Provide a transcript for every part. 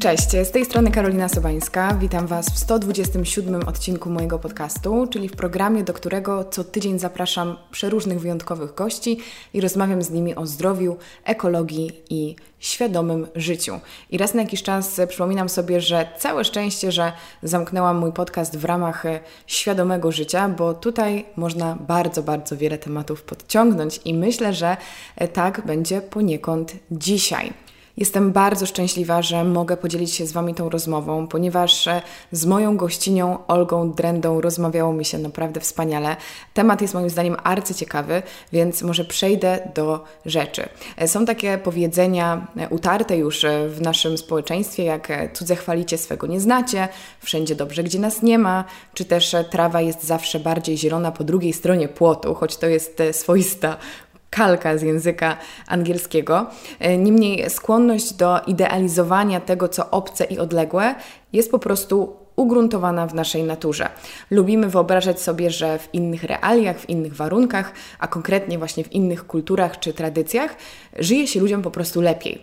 Cześć, z tej strony Karolina Sobańska. Witam Was w 127 odcinku mojego podcastu, czyli w programie, do którego co tydzień zapraszam przeróżnych wyjątkowych gości i rozmawiam z nimi o zdrowiu, ekologii i świadomym życiu. I raz na jakiś czas przypominam sobie, że całe szczęście, że zamknęłam mój podcast w ramach świadomego życia, bo tutaj można bardzo, bardzo wiele tematów podciągnąć i myślę, że tak będzie poniekąd dzisiaj. Jestem bardzo szczęśliwa, że mogę podzielić się z Wami tą rozmową, ponieważ e, z moją gościnią Olgą Drendą rozmawiało mi się naprawdę wspaniale. Temat jest moim zdaniem arcyciekawy, więc może przejdę do rzeczy. E, są takie powiedzenia e, utarte już w naszym społeczeństwie, jak cudze chwalicie, swego nie znacie, wszędzie dobrze, gdzie nas nie ma, czy też trawa jest zawsze bardziej zielona po drugiej stronie płotu, choć to jest swoista kalka z języka angielskiego. E, niemniej skłonność do idealizowania tego, co obce i odległe, jest po prostu ugruntowana w naszej naturze. Lubimy wyobrażać sobie, że w innych realiach, w innych warunkach, a konkretnie właśnie w innych kulturach czy tradycjach, żyje się ludziom po prostu lepiej.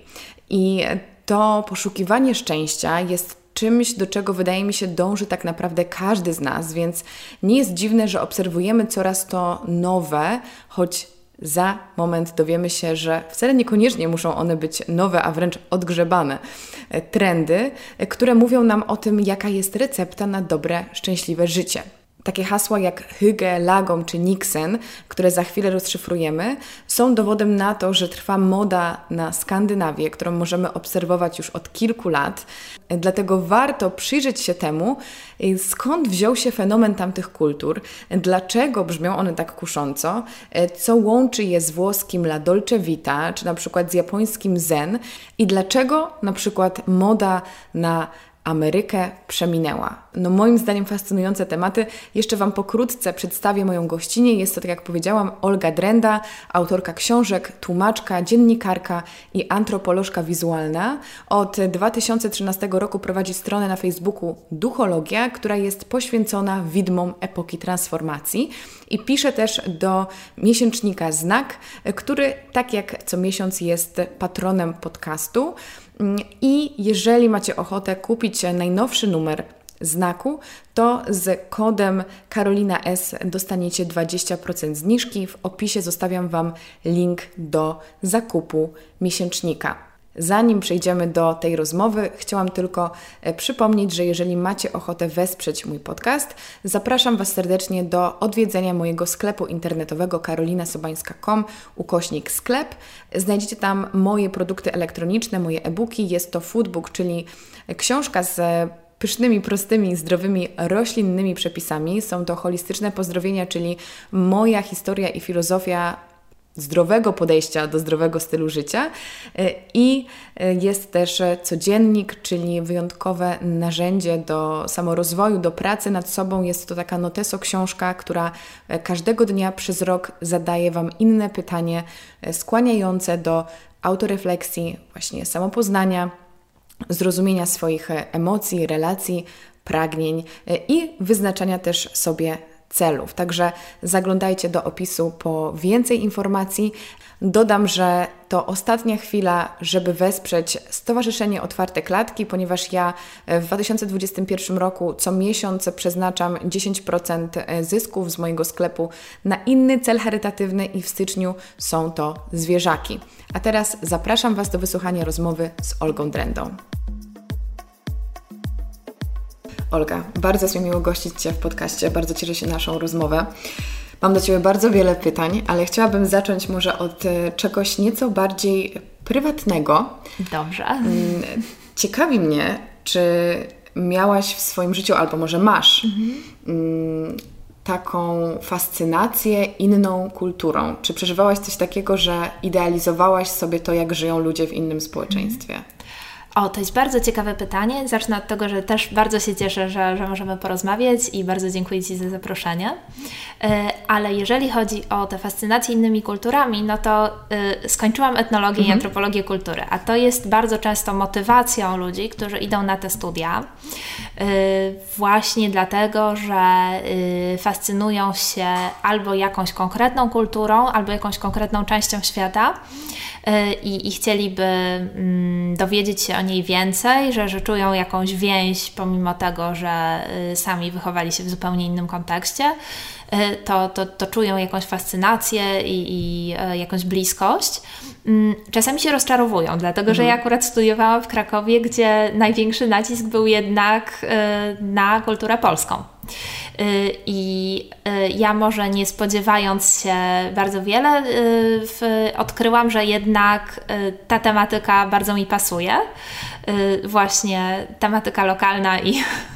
I to poszukiwanie szczęścia jest czymś, do czego wydaje mi się dąży tak naprawdę każdy z nas, więc nie jest dziwne, że obserwujemy coraz to nowe, choć za moment dowiemy się, że wcale niekoniecznie muszą one być nowe, a wręcz odgrzebane e, trendy, e, które mówią nam o tym, jaka jest recepta na dobre, szczęśliwe życie. Takie hasła jak Hygge, Lagom czy Nixon, które za chwilę rozszyfrujemy, są dowodem na to, że trwa moda na Skandynawię, którą możemy obserwować już od kilku lat. Dlatego warto przyjrzeć się temu, skąd wziął się fenomen tamtych kultur, dlaczego brzmią one tak kusząco, co łączy je z włoskim La Dolce Vita, czy na przykład z japońskim Zen i dlaczego na przykład moda na Amerykę przeminęła. No moim zdaniem fascynujące tematy. Jeszcze Wam pokrótce przedstawię moją gościnę. Jest to, tak jak powiedziałam, Olga Drenda, autorka książek, tłumaczka, dziennikarka i antropolożka wizualna. Od 2013 roku prowadzi stronę na Facebooku Duchologia, która jest poświęcona widmom epoki transformacji i pisze też do miesięcznika Znak, który tak jak co miesiąc jest patronem podcastu. I jeżeli macie ochotę kupić najnowszy numer znaku, to z kodem Karolina S dostaniecie 20% zniżki. W opisie zostawiam Wam link do zakupu miesięcznika. Zanim przejdziemy do tej rozmowy, chciałam tylko e, przypomnieć, że jeżeli macie ochotę wesprzeć mój podcast, zapraszam Was serdecznie do odwiedzenia mojego sklepu internetowego karolinasobańska.com ukośnik sklep. Znajdziecie tam moje produkty elektroniczne, moje e-booki. Jest to foodbook, czyli książka z pysznymi, prostymi, zdrowymi, roślinnymi przepisami. Są to holistyczne pozdrowienia, czyli moja historia i filozofia zdrowego podejścia do zdrowego stylu życia. E, I e, jest też codziennik, czyli wyjątkowe narzędzie do samorozwoju, do pracy nad sobą. Jest to taka noteso książka, która e, każdego dnia przez rok zadaje Wam inne pytanie skłaniające do autorefleksji, właśnie samopoznania, zrozumienia swoich emocji, relacji, pragnień i wyznaczania też sobie celów. Także zaglądajcie do opisu po więcej informacji. Dodam, że to ostatnia chwila, żeby wesprzeć Stowarzyszenie Otwarte Klatki, ponieważ ja w 2021 roku co miesiąc przeznaczam 10% zysków z mojego sklepu na inny cel charytatywny i w styczniu są to zwierzaki. A teraz zapraszam Was do wysłuchania rozmowy z Olgą Drendą. Olga, bardzo jest mi miło gościć Cię w podcaście. Bardzo cieszę się naszą rozmowę. Mam do Ciebie bardzo wiele pytań, ale chciałabym zacząć może od e, czegoś nieco bardziej prywatnego. Dobrze. Mm, ciekawi mnie, czy miałaś w swoim życiu, albo może masz, mhm. taką fascynację inną kulturą? Czy przeżywałaś coś takiego, że idealizowałaś sobie to, jak żyją ludzie w innym społeczeństwie? Mhm. O, to jest bardzo ciekawe pytanie. Zacznę od tego, że też bardzo się cieszę, że, że możemy porozmawiać i bardzo dziękuję Ci za zaproszenie. E, ale jeżeli chodzi o tę fascynację innymi kulturami, no to y, skończyłam etnologię mhm. i antropologię kultury, a to jest bardzo często motywacją ludzi, którzy idą na te studia, y, właśnie dlatego, że fascynują się albo jakąś konkretną kulturą, albo jakąś konkretną częścią świata i, i chcieliby mm, dowiedzieć się o niej więcej, że, że czują jakąś więź, pomimo tego, że sami wychowali się w zupełnie innym kontekście. E, to, to, to czują jakąś fascynację i, i e, jakąś bliskość. Mm, czasami się rozczarowują, dlatego że ja mhm. akurat studiowałam w Krakowie, gdzie największy nacisk był jednak e, na kulturę polską. I ja może nie spodziewając się bardzo wiele, odkryłam, że jednak ta tematyka bardzo mi pasuje. Właśnie tematyka lokalna i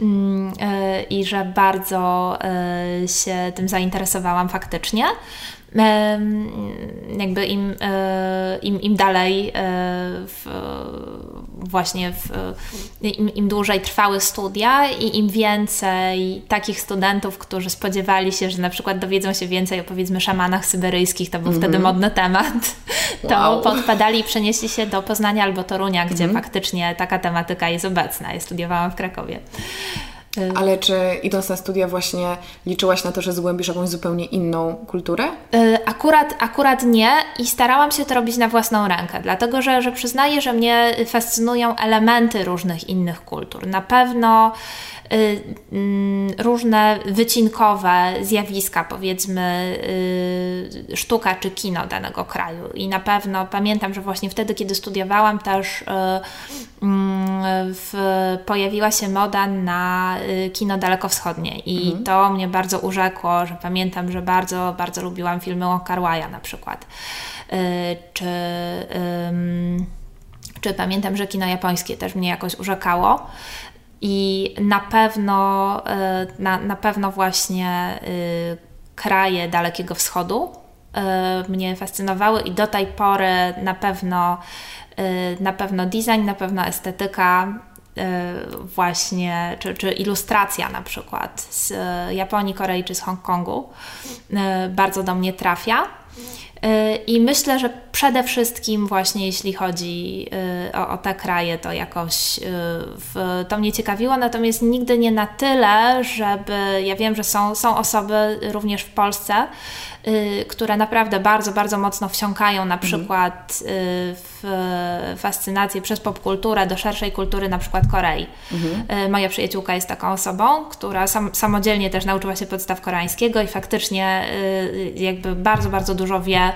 Mm, e, i że bardzo e, się tym zainteresowałam faktycznie jakby im, e, im, im dalej w, właśnie w, im, im dłużej trwały studia i im więcej takich studentów, którzy spodziewali się, że na przykład dowiedzą się więcej o powiedzmy szamanach syberyjskich, to był mm -hmm. wtedy modny temat, to wow. podpadali i przenieśli się do Poznania albo Torunia, gdzie mm -hmm. faktycznie taka tematyka jest obecna. Ja studiowałam w Krakowie. Y, Ale czy idąc na studia właśnie liczyłaś na to, że zgłębisz jakąś zupełnie inną kulturę? Y, akurat, akurat nie i starałam się to robić na własną rękę, dlatego że, że przyznaję, że mnie fascynują elementy różnych innych kultur. Na pewno różne wycinkowe zjawiska, powiedzmy y, sztuka czy kino danego kraju. I na pewno pamiętam, że właśnie wtedy, kiedy studiowałam, też y, mm, w, pojawiła się moda na kino dalekowschodnie i mhm. to mnie bardzo urzekło, że pamiętam, że bardzo, bardzo lubiłam filmy o Carwaja na przykład. Czy czy pamiętam, że kino japońskie też mnie jakoś urzekało. I na pewno, e, na, na pewno właśnie e, kraje Dalekiego Wschodu e, mnie fascynowały i do tej pory na pewno, na pewno design, na pewno estetyka właśnie, czy, czy ilustracja na przykład z Japonii, Korei czy z Hongkongu bardzo do mnie trafia. I myślę, że przede wszystkim właśnie jeśli chodzi y, o, o te kraje, to jakoś y, w, to mnie ciekawiło, natomiast nigdy nie na tyle, żeby, ja wiem, że są, są osoby również w Polsce, które naprawdę bardzo, bardzo mocno wsiąkają na mhm. przykład y, w fascynację przez popkulturę do szerszej kultury na przykład Korei. Mhm. Y, moja przyjaciółka jest taką osobą, która sam, samodzielnie też nauczyła się podstaw koreańskiego i faktycznie jakby bardzo, bardzo dużo wie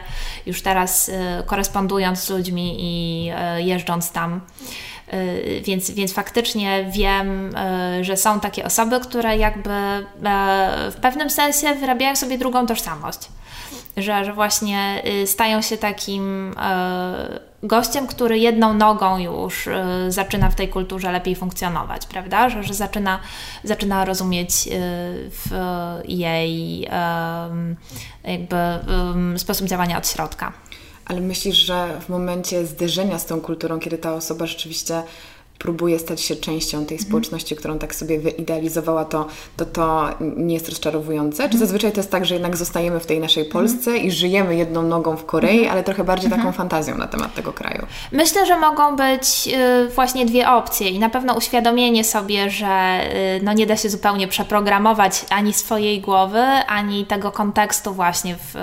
już teraz korespondując z ludźmi i jeżdżąc tam. Więc, więc faktycznie wiem, że są takie osoby, które jakby w pewnym sensie wyrabiają sobie drugą tożsamość że, że właśnie y, stają się takim e, gościem, który jedną nogą już e, zaczyna w tej kulturze lepiej funkcjonować, prawda? Że, że zaczyna, zaczyna rozumieć e, w jej jakby sposób działania od środka. Ale myślisz, że w momencie zderzenia z tą kulturą, kiedy ta osoba rzeczywiście próbuje stać się częścią tej mhm. społeczności, którą tak sobie wyidealizowała, to, to to nie jest rozczarowujące? Czy mhm. zazwyczaj to jest tak, że jednak zostajemy w tej naszej mhm. Polsce i żyjemy jedną nogą w Korei, ale trochę bardziej taką fantazją na temat tego kraju? Myślę, że mogą być y, właśnie dwie opcje i na pewno uświadomienie sobie, że y, no nie da się zupełnie przeprogramować ani swojej głowy, ani tego kontekstu właśnie, w,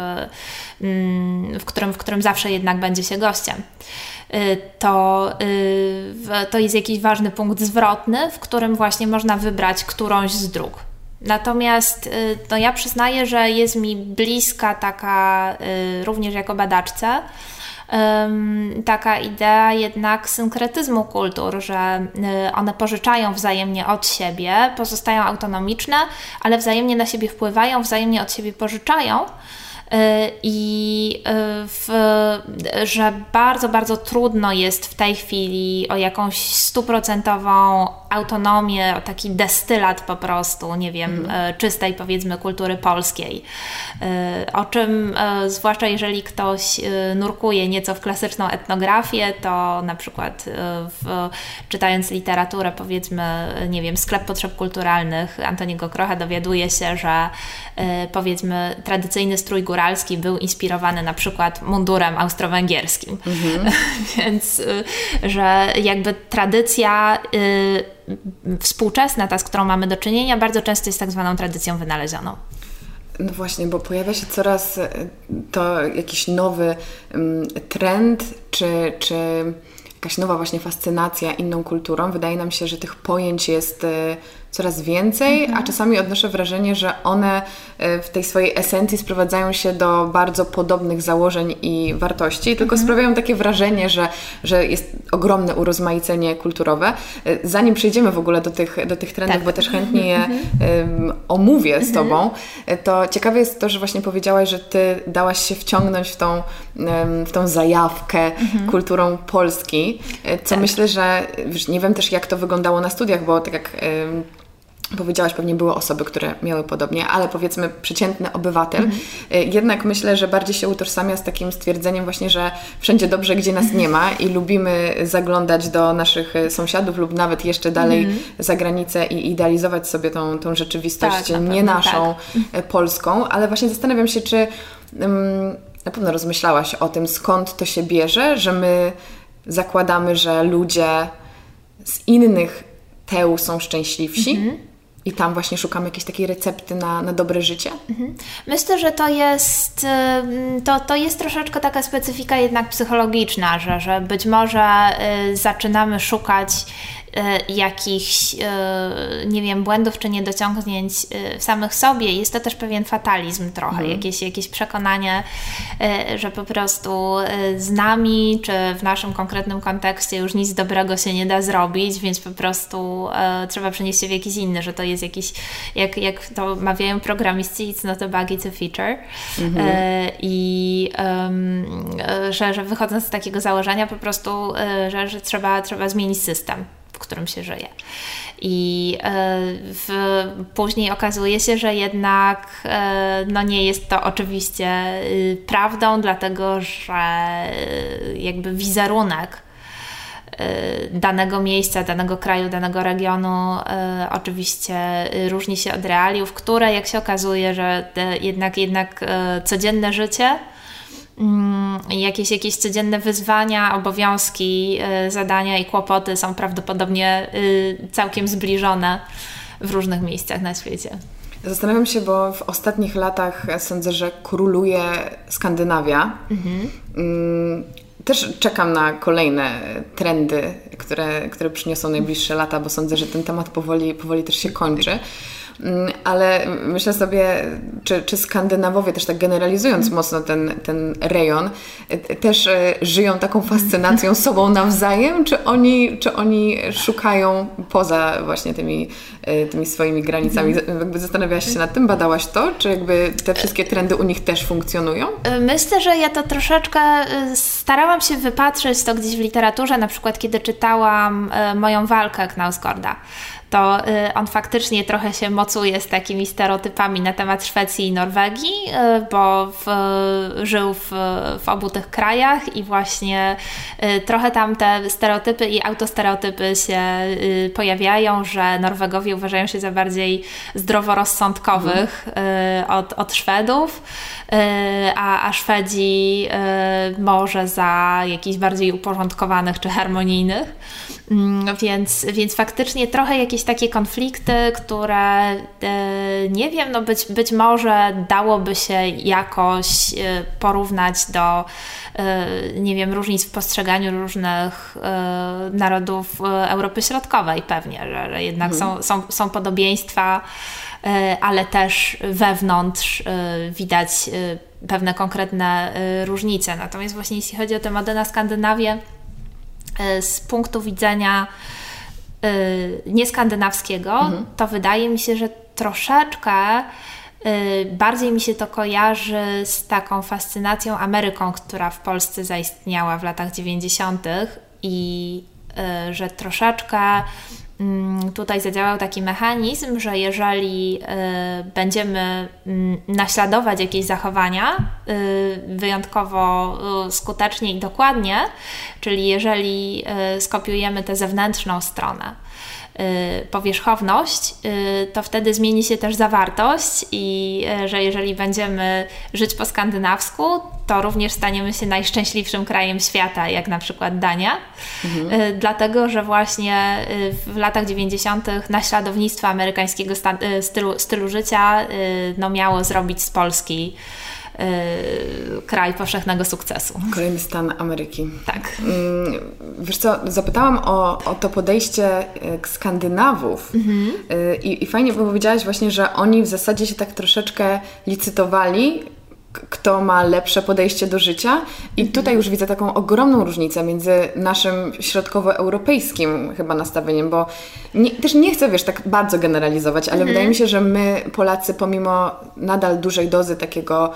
mm, w, którym, w którym zawsze jednak będzie się gościem. Y, to, y, to jest jakiś ważny punkt zwrotny, w którym właśnie można wybrać którąś z dróg. Natomiast y, no ja przyznaję, że jest mi bliska taka również jako badaczce taka idea jednak synkretyzmu kultur, że one pożyczają wzajemnie od siebie, pozostają autonomiczne, ale wzajemnie na siebie wpływają, wzajemnie od siebie pożyczają. Y, i y, w, że bardzo, bardzo trudno jest w tej chwili o jakąś stuprocentową autonomię, o taki destylat po prostu, nie wiem, mm. czystej powiedzmy kultury polskiej. O czym, zwłaszcza jeżeli ktoś nurkuje nieco w klasyczną etnografię, to na przykład w, czytając literaturę, powiedzmy, nie wiem, sklep potrzeb kulturalnych Antoniego Krocha dowiaduje się, że powiedzmy tradycyjny strój góralny góralski był inspirowany na przykład mundurem austro-węgierskim. Mhm. Więc, y, że jakby tradycja y, współczesna, ta z którą mamy do czynienia, bardzo często jest tak zwaną tradycją wynalezioną. No właśnie, bo pojawia się coraz e, to jakiś nowy um, trend, czy, czy jakaś nowa właśnie fascynacja inną kulturą. Wydaje nam się, że tych pojęć jest e, coraz więcej, mhm. a czasami odnoszę wrażenie, że one e, w tej swojej esencji sprowadzają się do bardzo podobnych założeń i wartości, tylko mhm. sprawiają takie wrażenie, że, że jest ogromne urozmaicenie kulturowe. E, zanim przejdziemy w ogóle do tych, do tych trendów, tak. bo też chętnie je um, omówię z mhm. Tobą, to ciekawe jest to, że właśnie powiedziałaś, że Ty dałaś się wciągnąć w tą, w tą zajawkę mhm. kulturą Polski, e, co tak. myślę, że nie wiem też jak to wyglądało na studiach, bo tak jak Powiedziałaś, pewnie były osoby, które miały podobnie, ale powiedzmy przeciętny obywatel. Mhm. Y, jednak myślę, że bardziej się utożsamia z takim stwierdzeniem właśnie, że wszędzie dobrze, gdzie nas nie ma i lubimy zaglądać do naszych y, sąsiadów lub nawet jeszcze dalej mhm. za granicę i idealizować sobie tą, tą rzeczywistość tak, nie naszą tak. Y, polską, ale właśnie zastanawiam się, czy um, na pewno rozmyślałaś o tym, skąd to się bierze, że my zakładamy, że ludzie z innych teł są szczęśliwsi. Mhm i tam właśnie szukamy jakiejś takiej recepty na, na dobre życie? Mhm. Myślę, że to jest, to, to jest troszeczkę taka specyfika jednak psychologiczna, że, że być może y, zaczynamy szukać jakichś, e, nie wiem, błędów czy niedociągnięć e, w samych sobie. Jest to też pewien fatalizm trochę, mhm. jakieś, jakieś przekonanie, że po prostu z nami, czy w naszym konkretnym kontekście już nic dobrego się nie da zrobić, więc po prostu trzeba przenieść się w jakiś inny, że to jest jakiś, jak, jak to mawiają programiści, it's not a bug, it's a feature. Mhm. I um, że, że wychodząc z takiego założenia po prostu, że, że trzeba, trzeba zmienić system którym się żyje. I e, w, później okazuje się, że jednak e, no nie jest to oczywiście y, prawdą, dlatego że y, jakby wizerunek y, danego miejsca, danego kraju, danego regionu oczywiście różni się od realiów, które jak się okazuje, że jednak, jednak codzienne życie jakieś, jakieś codzienne wyzwania, obowiązki, y, zadania i kłopoty są prawdopodobnie y, całkiem zbliżone w różnych miejscach na świecie. Zastanawiam się, bo w ostatnich latach sądzę, że króluje Skandynawia. Mhm. Mm, też czekam na kolejne trendy, które, które przyniosą najbliższe lata, bo sądzę, że ten temat powoli, powoli też się kończy. Mm, ale myślę sobie, czy, czy Skandynawowie, też tak generalizując mm. mocno ten, ten rejon, e, też e, żyją taką fascynacją sobą nawzajem, czy oni, czy oni szukają poza właśnie tymi, e, tymi swoimi granicami? Mhm. Jakby zastanawiałaś się nad tym, badałaś to, czy jakby te wszystkie trendy u nich też funkcjonują? Myślę, że ja to troszeczkę starałam się wypatrzeć to gdzieś w literaturze, na przykład kiedy czytałam moją walkę Knausgorda to y, on faktycznie trochę się mocuje z takimi stereotypami na temat Szwecji i Norwegii, y, bo w, żył w, w obu tych krajach i właśnie y, trochę tam te stereotypy i autostereotypy się pojawiają, że Norwegowie uważają się za bardziej zdroworozsądkowych mhm. od, od Szwedów, a, a Szwedzi może za jakichś bardziej uporządkowanych czy harmonijnych. Mm, więc, więc faktycznie trochę jakieś takie konflikty, które e, nie wiem, no być, być może dałoby się jakoś e, porównać do e, nie wiem, różnic w postrzeganiu różnych narodów Europy Środkowej pewnie, że, jednak mhm. są, są, są podobieństwa, ale też wewnątrz widać pewne konkretne różnice. Natomiast właśnie jeśli chodzi o tę modę na Skandynawię, z punktu widzenia e, nieskandynawskiego, mhm. to wydaje mi się, że troszeczkę e, bardziej mi się to kojarzy z taką fascynacją Ameryką, która w Polsce zaistniała w latach 90. i że troszeczkę tutaj zadziałał taki mechanizm, że jeżeli y, będziemy mm, naśladować jakieś zachowania y, wyjątkowo y, skutecznie i dokładnie, czyli jeżeli skopiujemy tę zewnętrzną stronę, powierzchowność, to wtedy zmieni się też zawartość i że jeżeli będziemy żyć po skandynawsku, to również staniemy się najszczęśliwszym krajem świata, jak na przykład Dania. Mhm. Dlatego, że właśnie w latach 90. naśladownictwo amerykańskiego stylu, stylu życia no, miało zrobić z Polski kraj powszechnego sukcesu. Kolejny stan Ameryki. Tak. Mm, wiesz co, zapytałam o, o to podejście e, Skandynawów mhm. E, I, i fajnie powiedziałaś właśnie, że oni w zasadzie się tak troszeczkę licytowali kto ma lepsze podejście do życia. I mhm. tutaj już widzę taką ogromną różnicę między naszym środkowoeuropejskim chyba nastawieniem, bo nie, też nie chcę, wiesz, tak bardzo generalizować, ale mhm. wydaje mi się, że my, Polacy, pomimo nadal dużej dozy takiego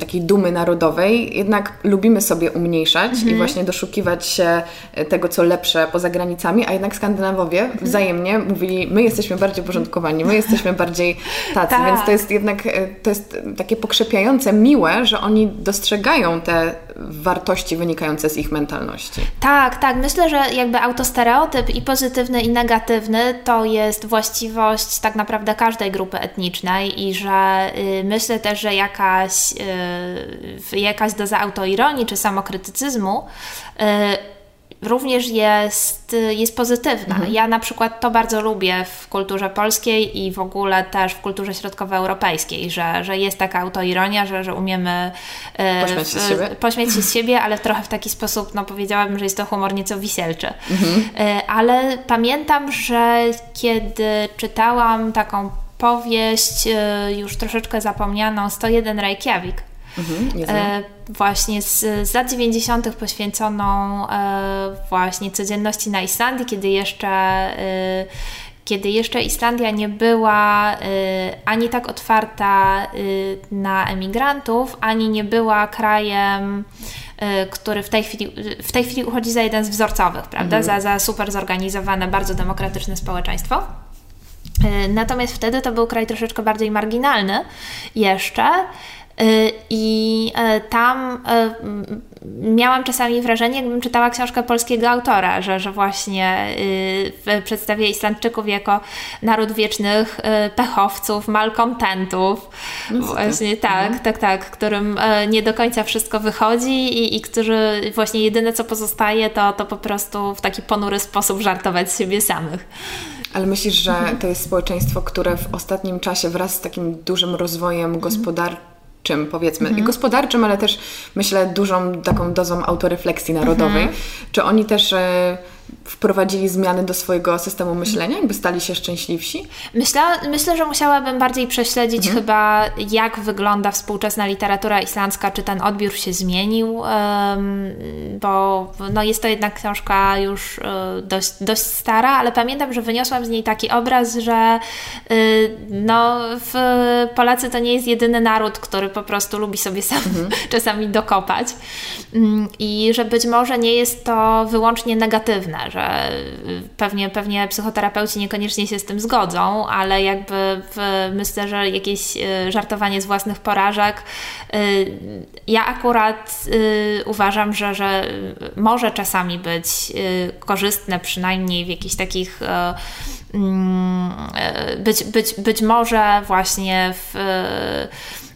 takiej dumy narodowej, jednak lubimy sobie umniejszać mhm. i właśnie doszukiwać się e, tego, co lepsze poza granicami, a jednak Skandynawowie mhm. wzajemnie mówili, my jesteśmy bardziej porządkowani, my jesteśmy bardziej tacy, tak. więc to jest jednak, e, to jest takie pokrzepiające, miłe, że oni dostrzegają te wartości wynikające z ich mentalności. Tak, tak. Myślę, że jakby autostereotyp i pozytywny i negatywny to jest właściwość tak naprawdę każdej grupy etnicznej i że y, myślę też, że jakaś jakaś, jakaś doza autoironii czy samokrytycyzmu y, również jest, jest pozytywna. Mhm. Ja na przykład to bardzo lubię w kulturze polskiej i w ogóle też w kulturze środkowoeuropejskiej, że, że jest taka autoironia, że, że umiemy y, pośmiać się, z siebie. pośmiać się z siebie, ale trochę w taki sposób, no powiedziałabym, że jest to humor nieco wisielczy. Mhm. Ale pamiętam, że kiedy czytałam taką powieść e, już troszeczkę zapomnianą 101 Reykjavik. Mhm, e, właśnie z, z lat 90. poświęconą e, właśnie codzienności na Islandii, kiedy jeszcze e, kiedy jeszcze Islandia nie była y, ani tak otwarta y, na emigrantów, ani nie była krajem, który w tej chwili, w tej chwili uchodzi za jeden z wzorcowych, prawda? Mhm. Za, za super zorganizowane, bardzo demokratyczne społeczeństwo. E, natomiast wtedy to był kraj troszeczkę bardziej marginalny jeszcze. E, I e, tam miałam czasami wrażenie, jakbym czytała książkę polskiego autora, że, że właśnie przedstawia Islandczyków jako naród wiecznych pechowców, malkontentów. No właśnie tak, mhm. tak, tak, którym nie do końca wszystko wychodzi i, i którzy właśnie jedyne co pozostaje to, to po prostu w taki ponury sposób żartować z siebie samych. Ale myślisz, że to jest społeczeństwo, które w ostatnim czasie wraz z takim dużym rozwojem gospodarczym, powiedzmy, mhm. i gospodarczym, ale też myślę dużą taką dozą autorefleksji narodowej. Mhm. Czy oni też e, wprowadzili zmiany do swojego systemu myślenia, jakby stali się szczęśliwsi? Myślę, myślę że musiałabym bardziej prześledzić mhm. chyba, jak wygląda współczesna literatura islandzka, czy ten odbiór się zmienił, bo no jest to jednak książka już e, dość, dość stara, ale pamiętam, że wyniosłam z niej taki obraz, że y, no, w, Polacy to nie jest jedyny naród, który po prostu lubi sobie sam mhm. czasami dokopać mm, i że być może nie jest to wyłącznie negatywne, że pewnie, pewnie psychoterapeuci niekoniecznie się z tym zgodzą, ale jakby myślę, że jakieś y, żartowanie z własnych porażek. Y, ja akurat y, uważam, że, że może czasami być korzystne, przynajmniej w jakichś takich mm, być, być, być może właśnie w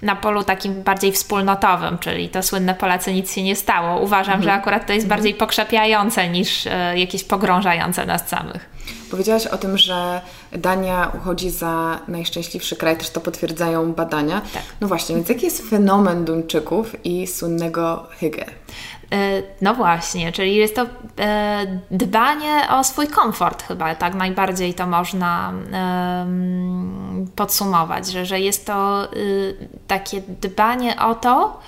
na polu takim bardziej wspólnotowym, czyli to słynne Polacy nic się nie stało. Uważam, mhm. że akurat to jest mhm. bardziej pokrzepiające niż e, jakieś pogrążające nas samych. Powiedziałaś o tym, że Dania uchodzi za najszczęśliwszy kraj, też to potwierdzają badania. Tak. No właśnie, więc jaki jest fenomen Duńczyków i słynnego Hygge? E, no właśnie, czyli jest to e, dbanie o swój komfort, chyba tak najbardziej to można podsumować, że, że jest to y, takie dbanie o to,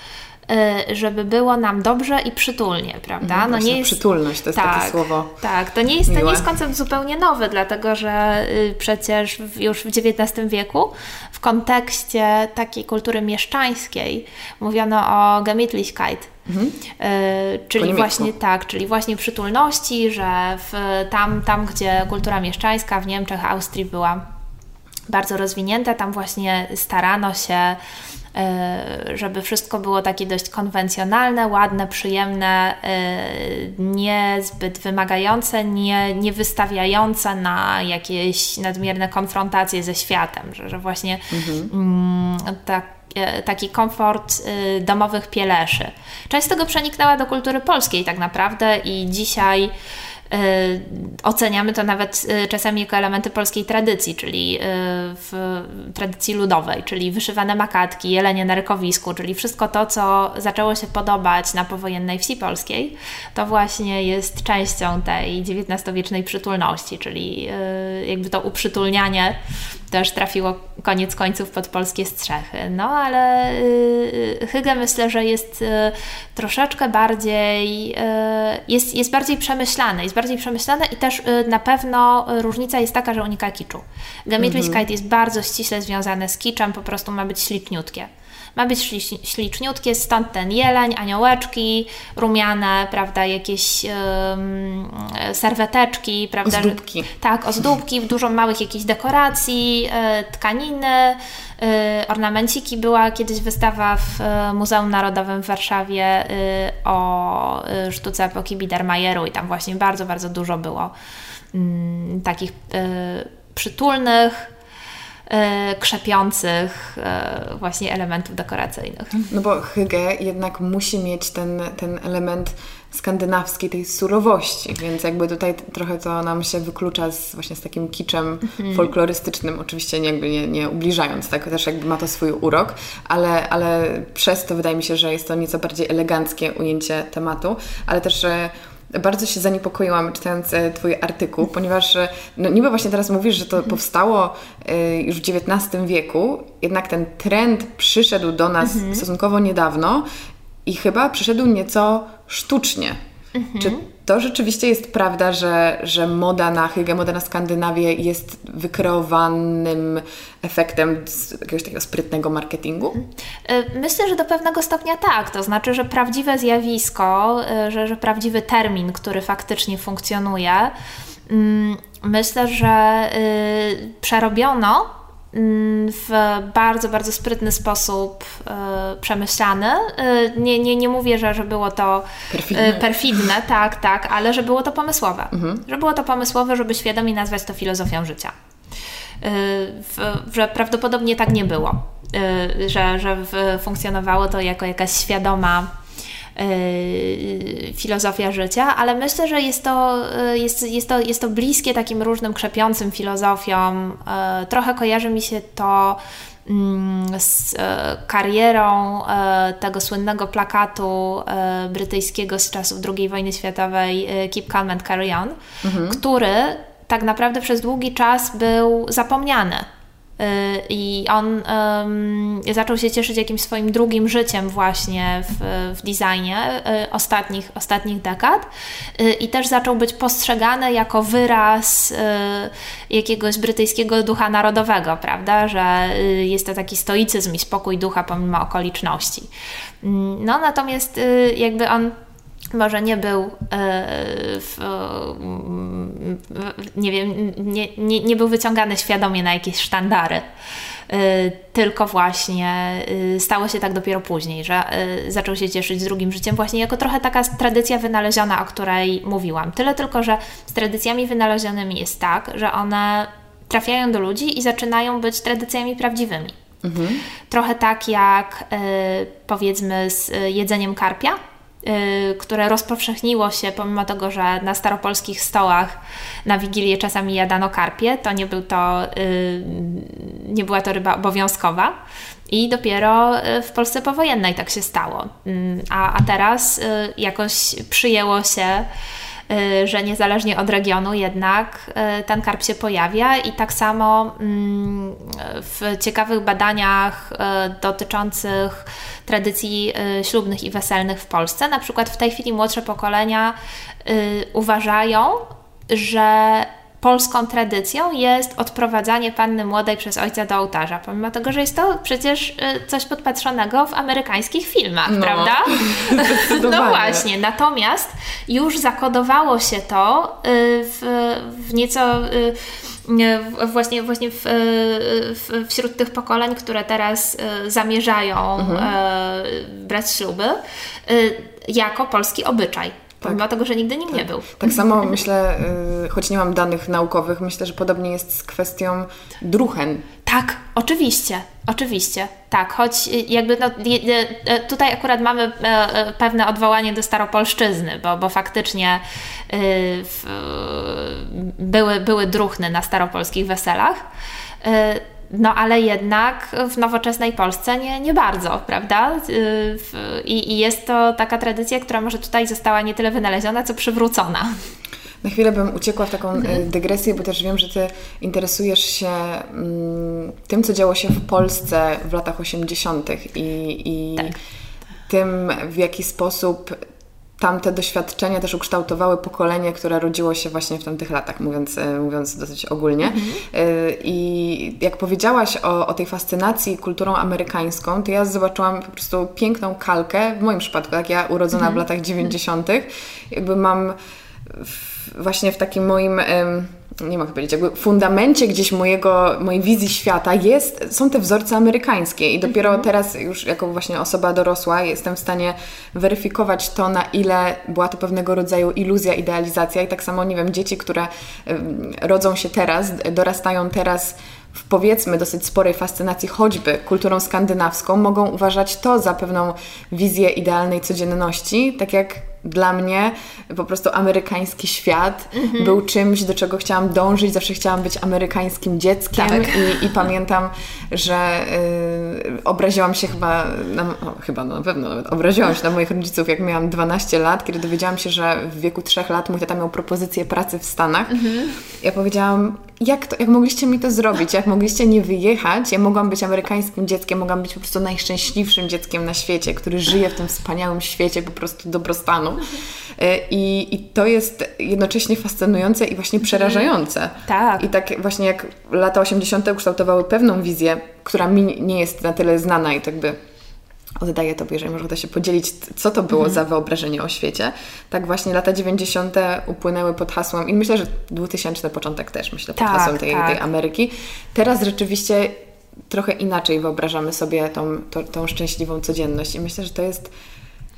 żeby było nam dobrze i przytulnie, prawda? Mhm, no nie jest przytulność, to jest tak, takie słowo. Tak, to nie jest, to nie jest koncept zupełnie nowy, dlatego że y, przecież już w XIX wieku w kontekście takiej kultury mieszczańskiej mówiono o Gemütlichkeit, Mhm. E, czyli właśnie tak, czyli właśnie przytulności, że w, tam, tam, gdzie kultura mieszczańska w Niemczech, Austrii była bardzo rozwinięta, tam właśnie starano się żeby wszystko było takie dość konwencjonalne, ładne, przyjemne, niezbyt wymagające, nie, nie wystawiające na jakieś nadmierne konfrontacje ze światem, że, że właśnie mhm. Mm, tak taki komfort domowych pieleszy. Część z tego przeniknęła do kultury polskiej tak naprawdę i dzisiaj oceniamy to nawet y, czasami jako elementy polskiej tradycji, czyli y, w tradycji ludowej, czyli wyszywane makatki, jelenie na rykowisku, czyli wszystko to, co zaczęło się podobać na powojennej wsi polskiej, to właśnie jest częścią tej XIX-wiecznej przytulności, czyli jakby to uprzytulnianie też trafiło koniec końców pod polskie strzechy. No ale yy, Hygge myślę, że jest troszeczkę bardziej, jest, jest bardziej przemyślany, jest bardziej przemyślane i też y, na pewno różnica jest taka, że unika kiczu. Gemidlichkeit mhm. jest bardzo ściśle związane z kiczem, po prostu ma być śliczniutkie. Ma być śliczniutkie, stąd ten jeleń, aniołeczki, rumiane, prawda, jakieś um, serweteczki, prawda? Ozdóbki. Tak, ozdóbki, dużo małych jakichś dekoracji, e, tkaniny, e, ornamenciki. Była kiedyś wystawa w e, Muzeum Narodowym w Warszawie o sztuce epoki Biedermajeru i tam właśnie bardzo, bardzo dużo było mm, takich przytulnych, krzepiących e, właśnie elementów dekoracyjnych. No bo Hygge jednak musi mieć ten, ten element skandynawskiej, tej surowości, więc jakby tutaj trochę to nam się wyklucza z, właśnie z takim kiczem mhm. folklorystycznym, oczywiście nie, jakby nie, nie ubliżając, tak, też jakby ma to swój urok, ale, ale przez to wydaje mi się, że jest to nieco bardziej eleganckie ujęcie tematu, ale też bardzo się zaniepokoiłam czytając e, Twój artykuł, ponieważ e, no, niby właśnie teraz mówisz, że to mhm. powstało e, już w XIX wieku, jednak ten trend przyszedł do nas mhm. stosunkowo niedawno i chyba przyszedł nieco sztucznie. Mhm. Czy to rzeczywiście jest prawda, że, że moda na Hygge, moda na Skandynawię jest wykreowanym efektem jakiegoś takiego sprytnego marketingu? E, myślę, że do pewnego stopnia tak. To znaczy, że prawdziwe zjawisko, e, że, że prawdziwy termin, który faktycznie funkcjonuje, mm, myślę, że y, przerobiono w bardzo, bardzo sprytny sposób e, przemyślany. E, nie, nie, nie mówię, że, że było to e, perfidne. perfidne, tak, tak, ale że było to pomysłowe. Mhm. Że było to pomysłowe, żeby świadomie nazwać to filozofią życia. W, że prawdopodobnie tak nie było. Że, że funkcjonowało to jako jakaś świadoma Y, filozofia życia, ale myślę, że jest to, y, jest, jest, to, jest to bliskie takim różnym krzepiącym filozofiom. Y, trochę kojarzy mi się to mm, z karierą tego słynnego plakatu brytyjskiego z czasów II wojny światowej Keep Calm and Carry On, mhm. który tak naprawdę przez długi czas był zapomniany I on um, zaczął się cieszyć jakimś swoim drugim życiem właśnie w, w designie y, ostatnich, ostatnich dekad y, i też zaczął być postrzegany jako wyraz jakiegoś brytyjskiego ducha narodowego, prawda, że jest to taki stoicyzm i spokój ducha pomimo okoliczności. Mm, no natomiast jakby on może nie był, e, w, nie wiem, nie, nie, nie był wyciągany świadomie na jakieś sztandary e, tylko właśnie e, stało się tak dopiero później, że zaczął się cieszyć z drugim życiem, właśnie jako trochę taka tradycja wynaleziona, o której mówiłam. Tyle tylko, że z tradycjami wynalezionymi jest tak, że one trafiają do ludzi i zaczynają być tradycjami prawdziwymi. Mhm. Trochę tak jak powiedzmy z jedzeniem karpia które rozpowszechniło się, pomimo tego, że na staropolskich stołach na Wigilię czasami jadano karpie, to nie, był to, y, nie była to ryba obowiązkowa. I dopiero y, w Polsce powojennej tak się stało. A, a teraz jakoś przyjęło się Y, że niezależnie od regionu jednak y, ten karp się pojawia i tak samo mm, w ciekawych badaniach y, dotyczących tradycji ślubnych i weselnych w Polsce, na przykład w tej chwili młodsze pokolenia uważają, że polską tradycją jest odprowadzanie panny młodej przez ojca do ołtarza, pomimo tego, że jest to przecież y, coś podpatrzonego w amerykańskich filmach, no, prawda? No właśnie, natomiast już zakodowało się to y, w, w nieco y, właśnie, właśnie w, w, wśród tych pokoleń, które teraz zamierzają mhm. brać śluby, jako polski obyczaj. Tak. Pomimo tego, że nigdy nim tak. nie był. Tak samo myślę, y, choć nie mam danych naukowych, myślę, że podobnie jest z kwestią druchen. Tak, oczywiście, oczywiście, tak, choć jakby no, e, tutaj akurat mamy pewne odwołanie do staropolszczyzny, bo, bo faktycznie w, były, były druchny na staropolskich weselach. No ale jednak w nowoczesnej Polsce nie, nie bardzo, prawda? I, I jest to taka tradycja, która może tutaj została nie tyle wynaleziona, co przywrócona. Na chwilę bym uciekła w taką mhm. dygresję, bo też wiem, że Ty interesujesz się mm, tym, co działo się w Polsce w latach 80. i, i tak. tym, w jaki sposób tamte doświadczenia też ukształtowały pokolenie, które rodziło się właśnie w tamtych latach, mówiąc, e, mówiąc dosyć ogólnie. Mhm. E, I jak powiedziałaś o, o tej fascynacji kulturą amerykańską, to ja zobaczyłam po prostu piękną kalkę, w moim przypadku, jak ja urodzona mhm. w latach 90., jakby mam w, właśnie w takim moim nie mogę powiedzieć, jakby fundamencie gdzieś mojego, mojej wizji świata jest, są te wzorce amerykańskie i dopiero mhm. teraz już jako właśnie osoba dorosła jestem w stanie weryfikować to, na ile była to pewnego rodzaju iluzja, idealizacja i tak samo, nie wiem, dzieci, które rodzą się teraz, dorastają teraz w powiedzmy dosyć sporej fascynacji choćby kulturą skandynawską, mogą uważać to za pewną wizję idealnej codzienności, tak jak dla mnie po prostu amerykański świat mhm. był czymś, do czego chciałam dążyć. Zawsze chciałam być amerykańskim dzieckiem tak. i, i, pamiętam, że y, obraziłam się chyba, na, no, chyba no, na pewno nawet obraziłam się na moich rodziców, jak miałam 12 lat, kiedy dowiedziałam się, że w wieku 3 lat mój tata miał propozycję pracy w Stanach. Mhm. Ja powiedziałam, jak, to, jak mogliście mi to zrobić? Jak mogliście nie wyjechać? Ja mogłam być amerykańskim dzieckiem, mogłam być po prostu najszczęśliwszym dzieckiem na świecie, który żyje w tym wspaniałym świecie po prostu dobrostanu. E, I, I to jest jednocześnie fascynujące i właśnie przerażające. Tak. I tak właśnie jak lata 80. ukształtowały pewną wizję, która mi nie jest na tyle znana i tak by oddaję Tobie, jeżeli można się podzielić, co to było mhm. za wyobrażenie o świecie. Tak właśnie lata 90. upłynęły pod hasłem i myślę, że 2000 początek też, myślę, pod tak, hasłem tej, tak. tej Ameryki. Teraz rzeczywiście trochę inaczej wyobrażamy sobie tą, tą, tą szczęśliwą codzienność i myślę, że to jest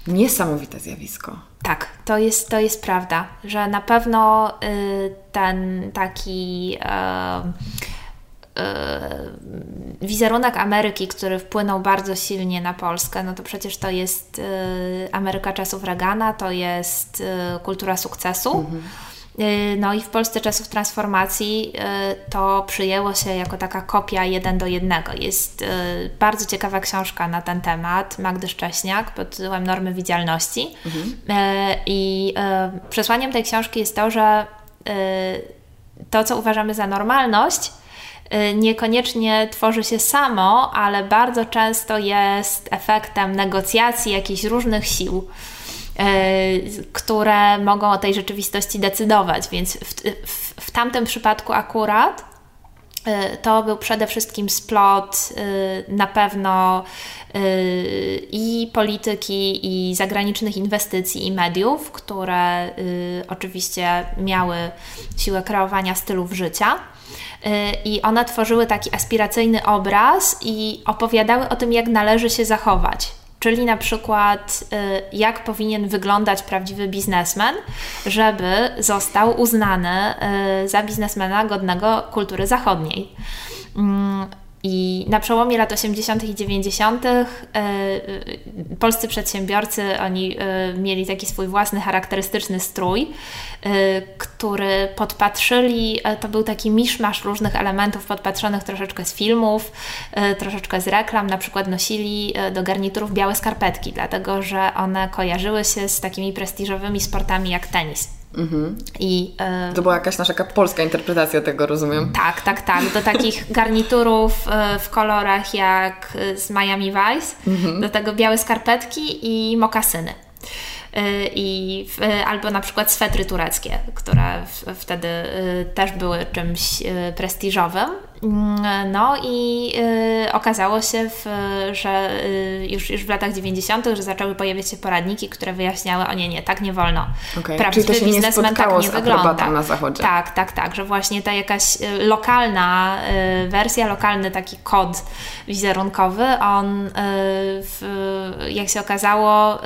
niesamowite zjawisko. Tak, to jest, to jest prawda, że na pewno y, ten taki y, wizerunek Ameryki, który wpłynął bardzo silnie na Polskę, no to przecież to jest y, Ameryka czasów Reagana, to jest y, kultura sukcesu. Mhm no i w Polsce czasów transformacji to przyjęło się jako taka kopia jeden do jednego. Jest bardzo ciekawa książka na ten temat Magdy Szcześniak pod tytułem Normy Widzialności. Mhm. I przesłaniem tej książki jest to, że to, co uważamy za normalność, niekoniecznie tworzy się samo, ale bardzo często jest efektem negocjacji jakichś różnych sił E, które mogą o tej rzeczywistości decydować. Więc w, w, w tamtym przypadku akurat e, to był przede wszystkim splot na pewno i polityki, i zagranicznych inwestycji, i mediów, które oczywiście miały siłę kreowania stylów życia. I one tworzyły taki aspiracyjny obraz i opowiadały o tym, jak należy się zachować czyli na przykład y, jak powinien wyglądać prawdziwy biznesmen, żeby został uznany y, za biznesmena godnego kultury zachodniej. I na przełomie lat 80. i 90. E, polscy przedsiębiorcy oni e, mieli taki swój własny charakterystyczny strój, e, który podpatrzyli, to był taki miszmasz różnych elementów podpatrzonych troszeczkę z filmów, troszeczkę z reklam, na przykład nosili do garniturów białe skarpetki, dlatego że one kojarzyły się z takimi prestiżowymi sportami jak tenis. Mhm. I, y, to była jakaś nasza polska interpretacja tego, rozumiem? Tak, tak, tak. Do takich garniturów y, w kolorach jak z Miami Vice, mhm. do tego białe skarpetki i mokasyny. I albo na przykład swetry tureckie, które wtedy też były czymś prestiżowym. Mm, no i y, okazało się, w, że y, już, już w latach 90., że zaczęły pojawiać się poradniki, które wyjaśniały, o nie, nie, tak nie wolno. Okay. Prawdziwy Czyli to się biznesmen nie tak nie wygląda. na zachodzie. Tak, tak, tak, że właśnie ta jakaś y, lokalna wersja, lokalny taki kod wizerunkowy, on w, jak się okazało,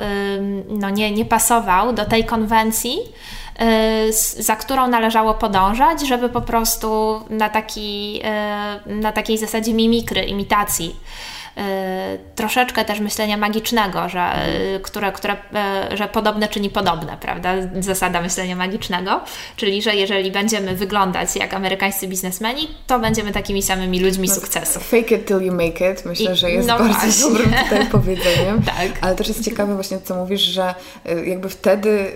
no nie, nie pasował do tej konwencji, za którą należało podążać, żeby po prostu na, taki, y, na takiej zasadzie mimikry, imitacji. Y, troszeczkę też myślenia magicznego, że, y, które, które, y, że podobne czyni podobne, prawda? Zasada myślenia magicznego, czyli że jeżeli będziemy wyglądać jak amerykańscy biznesmeni, to będziemy takimi samymi ludźmi no, sukcesu. Fake it till you make it, myślę, I, że jest no bardzo właśnie. dobrym tutaj powiedzeniem. tak. Ale też jest ciekawe właśnie, co mówisz, że jakby wtedy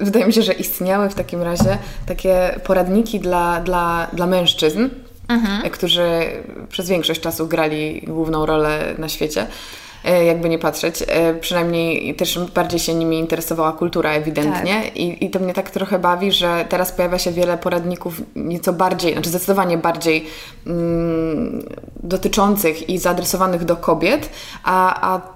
wydaje mi się, że istniały w takim razie takie poradniki dla, dla, dla mężczyzn, mhm. którzy przez większość czasu grali główną rolę na świecie e, jakby nie patrzeć. E, przynajmniej też bardziej się nimi interesowała kultura ewidentnie tak. I, I to mnie tak trochę bawi, że teraz pojawia się wiele poradników nieco bardziej, znaczy zdecydowanie bardziej mm, dotyczących i zaadresowanych do kobiet, a, a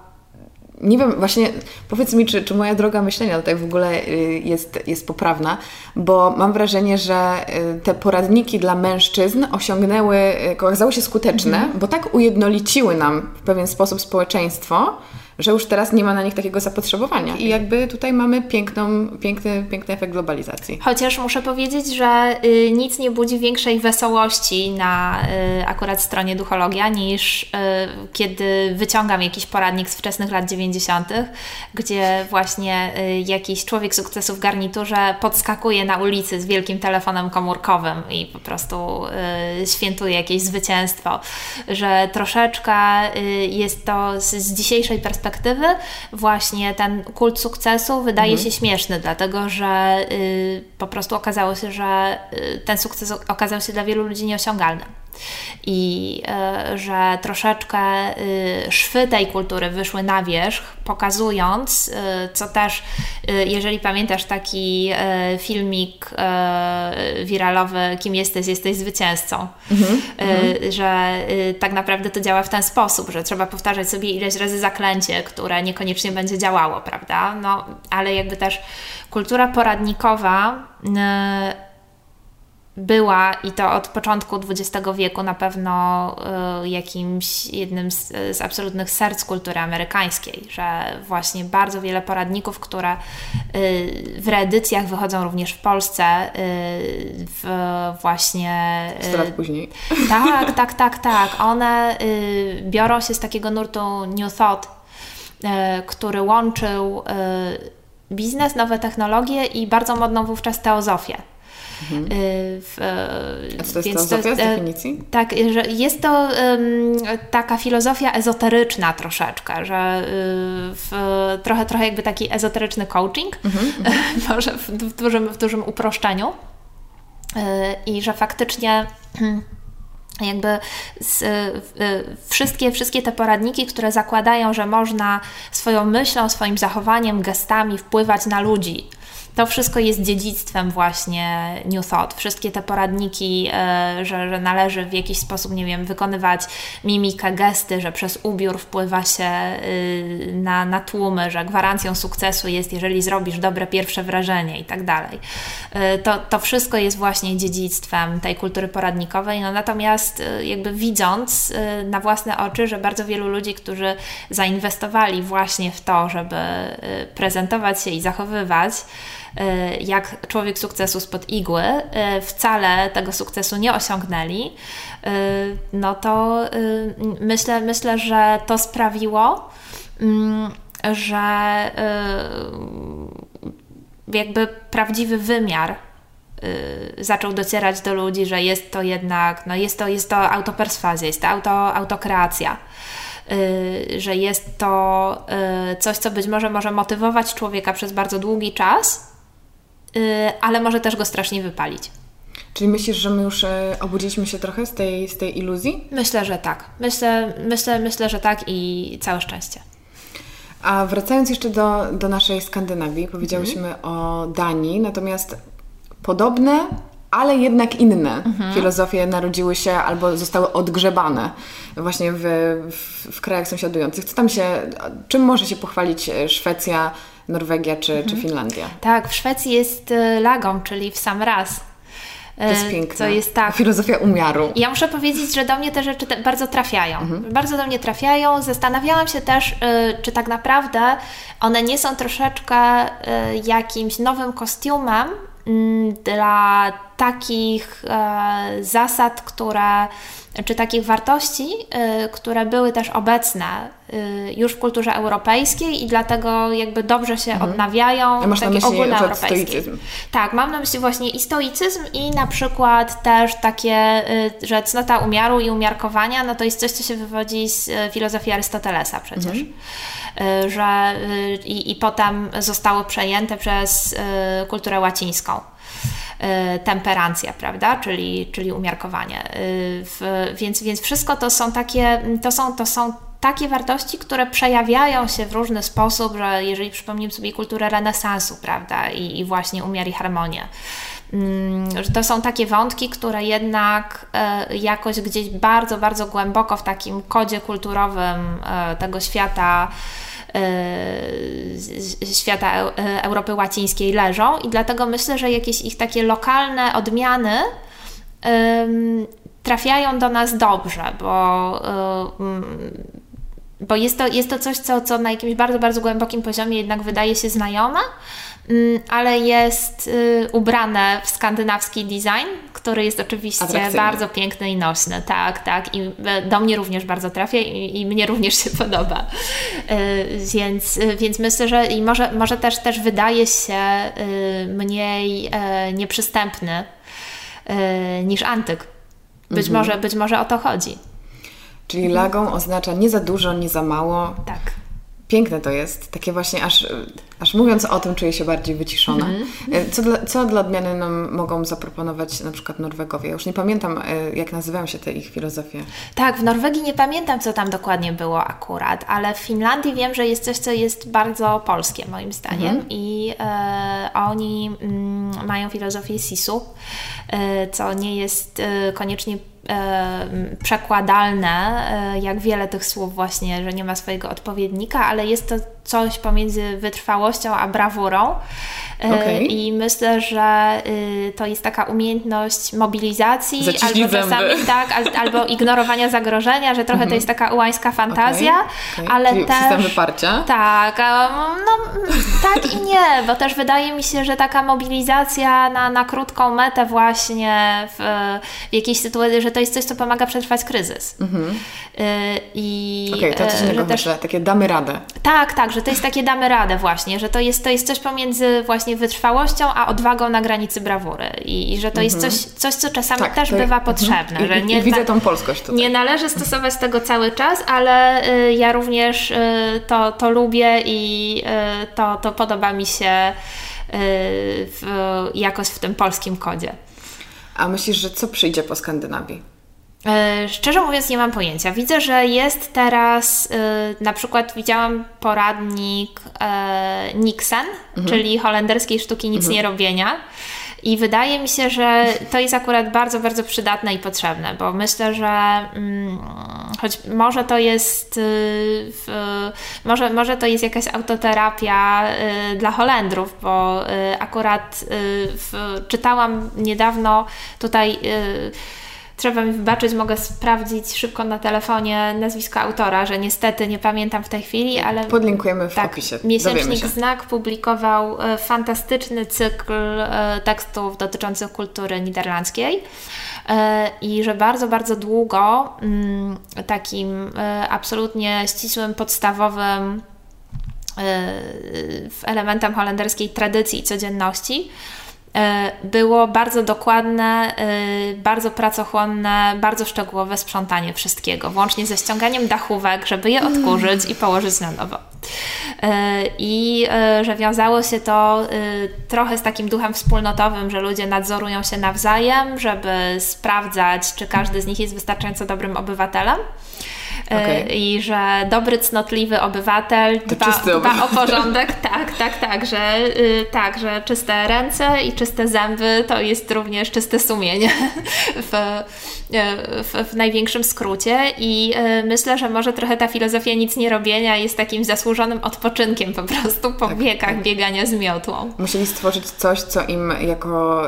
nie wiem, właśnie powiedz mi, czy, czy moja droga myślenia tutaj w ogóle y, jest, jest poprawna, bo mam wrażenie, że y, te poradniki dla mężczyzn osiągnęły, y, okazały się skuteczne, mhm. bo tak ujednoliciły nam w pewien sposób społeczeństwo, że już teraz nie ma na nich takiego zapotrzebowania. I jakby tutaj mamy piękną, piękny, piękny efekt globalizacji. Chociaż muszę powiedzieć, że y, nic nie budzi większej wesołości na y, akurat stronie Duchologia niż y, kiedy wyciągam jakiś poradnik z wczesnych lat 90., gdzie właśnie y, jakiś człowiek sukcesu w garniturze podskakuje na ulicy z wielkim telefonem komórkowym i po prostu y, świętuje jakieś zwycięstwo. Że troszeczkę y, jest to z, z dzisiejszej perspektywy perspektywy właśnie ten kult sukcesu wydaje mhm. się śmieszny, dlatego że y, po prostu okazało się, że y, ten sukces okazał się dla wielu ludzi nieosiągalny i y, że troszeczkę y, szwy tej kultury wyszły na wierzch, pokazując, y, co też, jeżeli pamiętasz taki filmik wiralowy, kim jesteś, jesteś zwycięzcą, mhm, mhm. że tak naprawdę to działa w ten sposób, że trzeba powtarzać sobie ileś razy zaklęcie, które niekoniecznie będzie działało, prawda? No, ale jakby też kultura poradnikowa była i to od początku XX wieku na pewno y, jakimś jednym z, z, absolutnych serc kultury amerykańskiej, że właśnie bardzo wiele poradników, które y, w reedycjach wychodzą również w Polsce, y, w właśnie... 100 lat później. Tak, tak, tak, tak. One biorą się z takiego nurtu New Thought, który łączył biznes, nowe technologie i bardzo modną wówczas teozofię. Mhm. Y, w, A co to jest filozofia z e, definicji? Tak, że jest to um, taka filozofia ezoteryczna troszeczkę, że w, trochę, trochę jakby taki ezoteryczny coaching, mhm, mhm. może w, w, dużym, w dużym uproszczeniu i że faktycznie jakby z, wszystkie, wszystkie te poradniki, które zakładają, że można swoją myślą, swoim zachowaniem, gestami wpływać na ludzi, to wszystko jest dziedzictwem właśnie New Thought. Wszystkie te poradniki, e, że, że należy w jakiś sposób, nie wiem, wykonywać mimikę, gesty, że przez ubiór wpływa się y, na, na tłumy, że gwarancją sukcesu jest, jeżeli zrobisz dobre pierwsze wrażenie i tak dalej. E, to, to wszystko jest właśnie dziedzictwem tej kultury poradnikowej. No natomiast e, jakby widząc na własne oczy, że bardzo wielu ludzi, którzy zainwestowali właśnie w to, żeby prezentować się i zachowywać, jak człowiek sukcesu spod igły, e, wcale tego sukcesu nie osiągnęli, e, no to myślę, myślę że to sprawiło, mm, że jakby prawdziwy wymiar zaczął docierać do ludzi, że jest to jednak, no jest to, jest to autoperswazja, jest to auto, autokreacja. Że jest to coś, co być może może motywować człowieka przez bardzo długi czas, ale może też go strasznie wypalić. Czyli myślisz, że my już e, obudziliśmy się trochę z tej, z tej iluzji? Myślę, że tak. Myślę, myślę, myślę, że tak i całe szczęście. A wracając jeszcze do, do naszej Skandynawii, powiedziałyśmy mm. o Danii, natomiast podobne ale jednak inne mhm. filozofie narodziły się albo zostały odgrzebane właśnie w, w, w, krajach sąsiadujących. Co tam się, czym może się pochwalić Szwecja, Norwegia czy, mhm. czy Finlandia? Tak, w Szwecji jest y, lagom, czyli w sam raz. To jest y, piękne. To jest tak. Filozofia umiaru. Ja muszę powiedzieć, że do mnie te rzeczy te bardzo trafiają. Mhm. Bardzo do mnie trafiają. Zastanawiałam się też, y, czy tak naprawdę one nie są troszeczkę jakimś nowym kostiumem mm, dla takich zasad, które, czy takich wartości, które były też obecne już w kulturze europejskiej i dlatego jakby dobrze się mhm. odnawiają. Masz na myśli stoicyzm. Tak, mam na myśli właśnie i stoicyzm i na przykład też takie, że cnota umiaru i umiarkowania, no to jest coś, co się wywodzi z filozofii Arystotelesa przecież. Mhm że i, i potem zostało przejęte przez kulturę łacińską. Temperancja, prawda, czyli, czyli umiarkowanie. Więc, więc wszystko to są takie, to są, to są takie wartości, które przejawiają się w różny sposób, że jeżeli przypomnimy sobie kulturę renesansu, prawda, i, i właśnie umiar i harmonię, mm, że to są takie wątki, które jednak e, jakoś gdzieś bardzo, bardzo głęboko w takim kodzie kulturowym tego świata E, świata e, Europy Łacińskiej leżą i dlatego myślę, że jakieś ich takie lokalne odmiany trafiają do nas dobrze, bo, e, bo jest, to, jest to coś, co, co na jakimś bardzo, bardzo głębokim poziomie jednak wydaje się znajome, Mm, ale jest y, ubrane w skandynawski design, który jest oczywiście bardzo piękny i nośny. Tak, tak. I e, do mnie również bardzo trafia i, i mnie również się podoba. Y, więc, y, więc myślę, że i może, może też, też wydaje się mniej e, nieprzystępny niż antyk. Być, mhm. może, być może o to chodzi. Czyli lagą oznacza nie za dużo, nie za mało. Tak. Piękne to jest, takie właśnie aż, aż mówiąc o tym czuję się bardziej wyciszona. Mm-hmm. Co, dla, co dla odmiany nam mogą zaproponować na przykład Norwegowie? Ja już nie pamiętam, e, jak nazywają się te ich filozofie. Tak, w Norwegii nie pamiętam, co tam dokładnie było akurat, ale w Finlandii wiem, że jest coś, co jest bardzo polskie moim zdaniem mm-hmm. i e, oni mm, mają filozofię sisu, e, co nie jest e, koniecznie przekładalne, e, jak wiele tych słów właśnie, że nie ma swojego odpowiednika, ale jest to coś pomiędzy wytrwałością a brawurą. E, okay. I myślę, że y, to jest taka umiejętność mobilizacji, Zaciśnij albo czasami tak, albo ignorowania zagrożenia, że trochę to jest taka ułańska fantazja, okay. Okay. ale Czyli też. System wyparcia? Tak, no, tak i nie, bo też wydaje mi się, że taka mobilizacja na, na krótką metę, właśnie w, w jakiejś sytuacji, że to jest coś, co pomaga przetrwać kryzys. Mhm. Y, I Okej, okay, to coś innego też, myślę, takie damy radę. Tak, tak, że to jest takie damy radę właśnie, że to jest, to jest coś pomiędzy właśnie wytrwałością, a odwagą na granicy brawury i, i że to jest mhm. coś, coś, co czasami tak, też to, bywa mhm. potrzebne. Że nie, I, widzę tą polskość tutaj. Nie należy stosować tego cały czas, ale y, ja również y, to, to lubię i y, to, to podoba mi się y, w, jakoś w tym polskim kodzie. A myślisz, że co przyjdzie po Skandynawii? E, szczerze mówiąc, nie mam pojęcia. Widzę, że jest teraz, e, na przykład widziałam poradnik e, Nixon, mhm. czyli holenderskiej sztuki nic mhm. nie robienia. I wydaje mi się, że to jest akurat bardzo, bardzo przydatne i potrzebne, bo myślę, że mm, choć może to jest y, może, może to jest jakaś autoterapia y, dla Holendrów, bo y, akurat w, czytałam niedawno tutaj Trzeba mi wybaczyć, mogę sprawdzić szybko na telefonie nazwisko autora, że niestety nie pamiętam w tej chwili, ale. Podlinkujemy w tak, opisie. Miesięcznik Znak publikował e, fantastyczny cykl e, tekstów dotyczących kultury niderlandzkiej. E, I że bardzo, bardzo długo mm, takim absolutnie ścisłym, podstawowym elementem holenderskiej tradycji i codzienności było bardzo dokładne, e, bardzo pracochłonne, bardzo szczegółowe sprzątanie wszystkiego, włącznie ze ściąganiem dachówek, żeby je odkurzyć i położyć na nowo. E, I że wiązało się to trochę z takim duchem wspólnotowym, że ludzie nadzorują się nawzajem, żeby sprawdzać, czy każdy z nich jest wystarczająco dobrym obywatelem. Okay. I że dobry, cnotliwy obywatel dba, dba o porządek. tak, tak, tak, że, y, tak, że czyste ręce i czyste zęby to jest również czyste sumienie w, w, w największym skrócie. I myślę, że może trochę ta filozofia nic nie robienia jest takim zasłużonym odpoczynkiem po prostu po tak, wiekach tak. biegania z miotłą. Musieli stworzyć coś, co im jako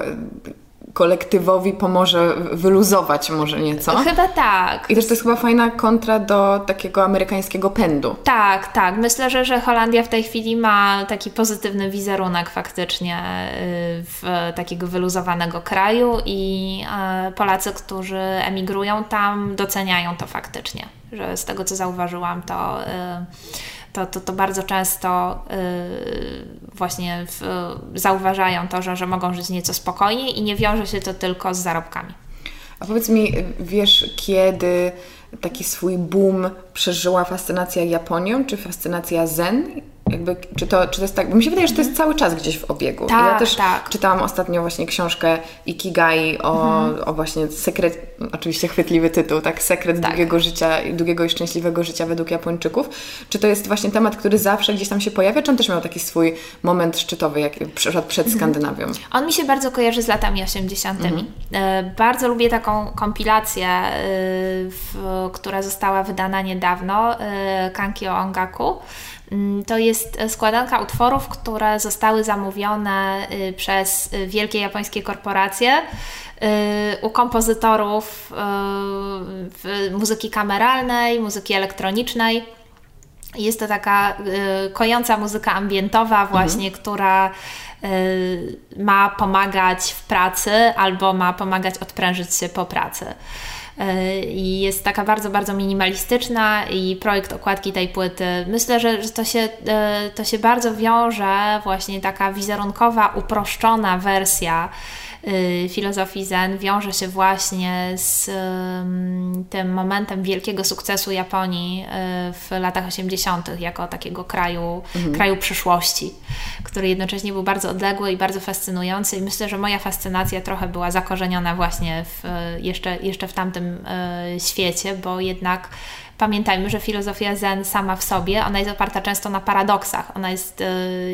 kolektywowi pomoże wyluzować może nieco. Chyba tak. I też to jest chyba fajna kontra do takiego amerykańskiego pędu. Tak, tak. Myślę, że, że Holandia w tej chwili ma taki pozytywny wizerunek faktycznie y, w takiego wyluzowanego kraju i y, Polacy, którzy emigrują tam doceniają to faktycznie. Że z tego co zauważyłam to y, to, to, to bardzo często yy, właśnie w, zauważają to, że, że mogą żyć nieco spokojniej i nie wiąże się to tylko z zarobkami. A powiedz mi, wiesz, kiedy taki swój boom przeżyła fascynacja Japonią, czy fascynacja Zen? Jakby, czy, to, czy to jest tak? Bo mi się wydaje, że to jest cały czas gdzieś w obiegu. Tak, ja też tak. czytałam ostatnio właśnie książkę Ikigai o, mhm. o właśnie sekret, oczywiście chwytliwy tytuł, tak? Sekret tak. długiego życia, długiego i szczęśliwego życia według Japończyków. Czy to jest właśnie temat, który zawsze gdzieś tam się pojawia, czy on też miał taki swój moment szczytowy, jak przed, przed mhm. Skandynawią? On mi się bardzo kojarzy z latami 80. Mhm. E, bardzo lubię taką kompilację, e, która została wydana niedawno, e, Kankyo Ongaku. Mm, to jest składanka utworów, które zostały zamówione y, przez y, wielkie japońskie korporacje y, u kompozytorów muzyki kameralnej, muzyki elektronicznej. Jest to taka kojąca muzyka ambientowa, właśnie, mhm. która ma pomagać w pracy albo ma pomagać odprężyć się po pracy. E, i jest taka bardzo, bardzo minimalistyczna i projekt okładki tej płyty. Myślę, że, że to, się, e, to się bardzo wiąże właśnie taka wizerunkowa, uproszczona wersja filozofii Zen wiąże się właśnie z tym momentem wielkiego sukcesu Japonii y, w latach 80., jako takiego kraju, mhm. kraju przyszłości, który jednocześnie był bardzo odległy i bardzo fascynujący. I myślę, że moja fascynacja trochę była zakorzeniona właśnie w, jeszcze, jeszcze w tamtym y, świecie, bo jednak pamiętajmy, że filozofia Zen sama w sobie, ona jest oparta często na paradoksach. Ona jest,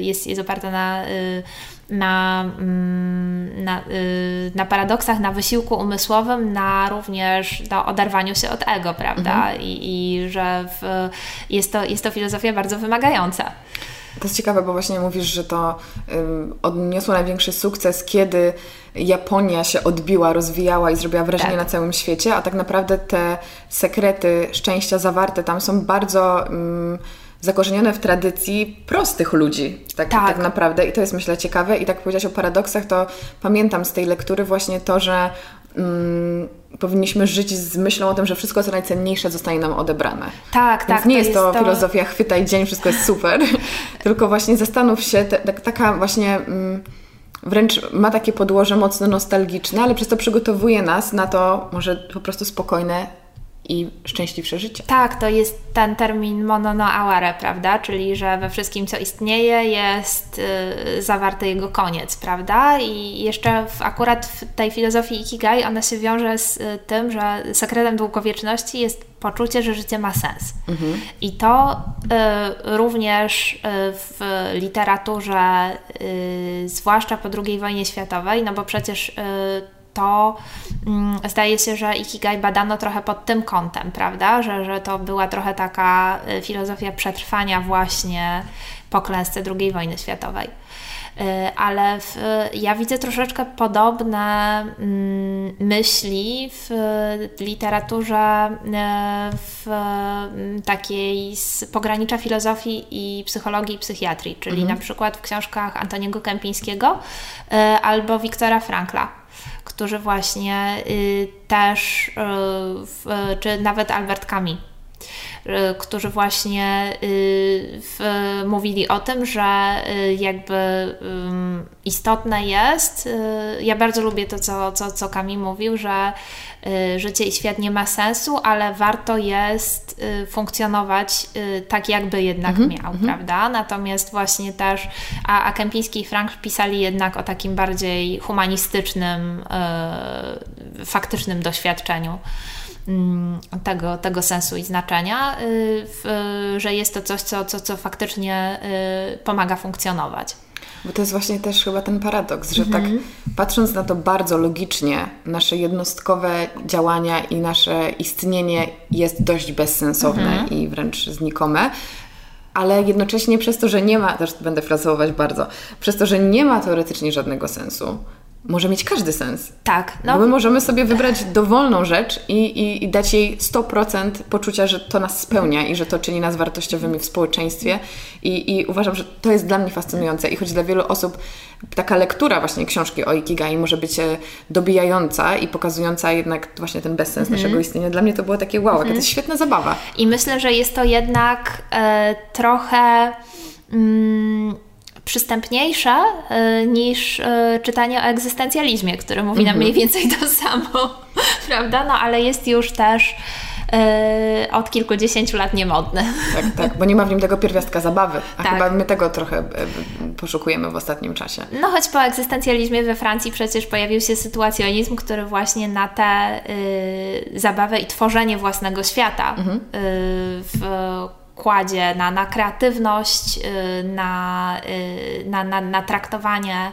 jest, jest oparta na na, mm, na, y, na paradoksach, na wysiłku umysłowym, na również na oderwaniu się od ego, prawda? Mhm. I, I że w, jest, to, jest to filozofia bardzo wymagająca. To jest ciekawe, bo właśnie mówisz, że to um, odniosło największy sukces, kiedy Japonia się odbiła, rozwijała i zrobiła wrażenie tak. na całym świecie, a tak naprawdę te sekrety szczęścia zawarte tam są bardzo. Um, zakorzenione w tradycji prostych ludzi, tak, tak. tak naprawdę. I to jest myślę ciekawe. I tak powiedziałaś o paradoksach, to pamiętam z tej lektury właśnie to, że mm, powinniśmy żyć z myślą o tym, że wszystko co najcenniejsze zostanie nam odebrane. Tak, Więc tak. nie to jest to, to filozofia chwytaj dzień, wszystko jest super, tylko właśnie zastanów się, te, taka właśnie... Mm, wręcz ma takie podłoże mocno nostalgiczne, ale przez to przygotowuje nas na to może po prostu spokojne i szczęśliwsze życie. Tak, to jest ten termin mono no aware, prawda? Czyli, że we wszystkim, co istnieje, jest yy, zawarty jego koniec, prawda? I jeszcze w, akurat w tej filozofii Ikigai ona się wiąże z y, tym, że sekretem długowieczności jest poczucie, że życie ma sens. Mhm. I to y, również y, w literaturze, y, zwłaszcza po II wojnie światowej, no bo przecież y, to mm, zdaje się, że Ikigai badano trochę pod tym kątem, prawda? Że, że to była trochę taka y, filozofia przetrwania właśnie po klęsce II wojny światowej. Y, ale w, ja widzę troszeczkę podobne mm, myśli w literaturze y, w mm, takiej z pogranicza filozofii i psychologii i psychiatrii, czyli mhm. na przykład w książkach Antoniego Kępińskiego albo Wiktora Frankla którzy właśnie y, też, y, czy nawet Albert którzy właśnie mówili o tym, że jakby istotne jest, ja bardzo lubię to, co, co, co Kami mówił, że Y, życie i świat nie ma sensu, ale warto jest y, funkcjonować y, tak, jakby jednak mhm, miał, mhm. prawda? Natomiast właśnie też, a, a Kępiński i Frank pisali jednak o takim bardziej humanistycznym, faktycznym doświadczeniu. Mm, tego, tego sensu i znaczenia, że jest to coś, co, co, co faktycznie pomaga funkcjonować. Bo to jest właśnie też chyba ten paradoks, że tak mhm. patrząc na to bardzo logicznie, nasze jednostkowe działania i nasze istnienie jest dość bezsensowne mhm. i wręcz znikome, ale jednocześnie przez to, że nie ma, też będę frasować bardzo, przez to, że nie ma teoretycznie żadnego sensu, może mieć każdy sens. Tak. No. Bo my możemy sobie wybrać dowolną rzecz i, i, i, dać jej 100% poczucia, że to nas spełnia i że to czyni nas wartościowymi w społeczeństwie. I, I uważam, że to jest dla mnie fascynujące. I choć dla wielu osób taka lektura właśnie książki o Ikigai może być e, dobijająca i pokazująca jednak właśnie ten bezsens mm. naszego istnienia, dla mnie to było takie wow, mm. to jest świetna zabawa. I myślę, że jest to jednak e, trochę... Mm, przystępniejsze y, niż y, czytanie o egzystencjalizmie, który mówi nam mhm. mniej więcej to samo, prawda? No ale jest już też y, od kilkudziesięciu lat niemodny. Tak, tak, bo nie ma w nim tego pierwiastka zabawy, a tak. chyba my tego trochę poszukujemy w ostatnim czasie. No choć po egzystencjalizmie we Francji przecież pojawił się sytuacjonizm, który właśnie na tę y, zabawę i tworzenie własnego świata mhm. y, w kładzie na, na kreatywność, y, na, y, na, na, na traktowanie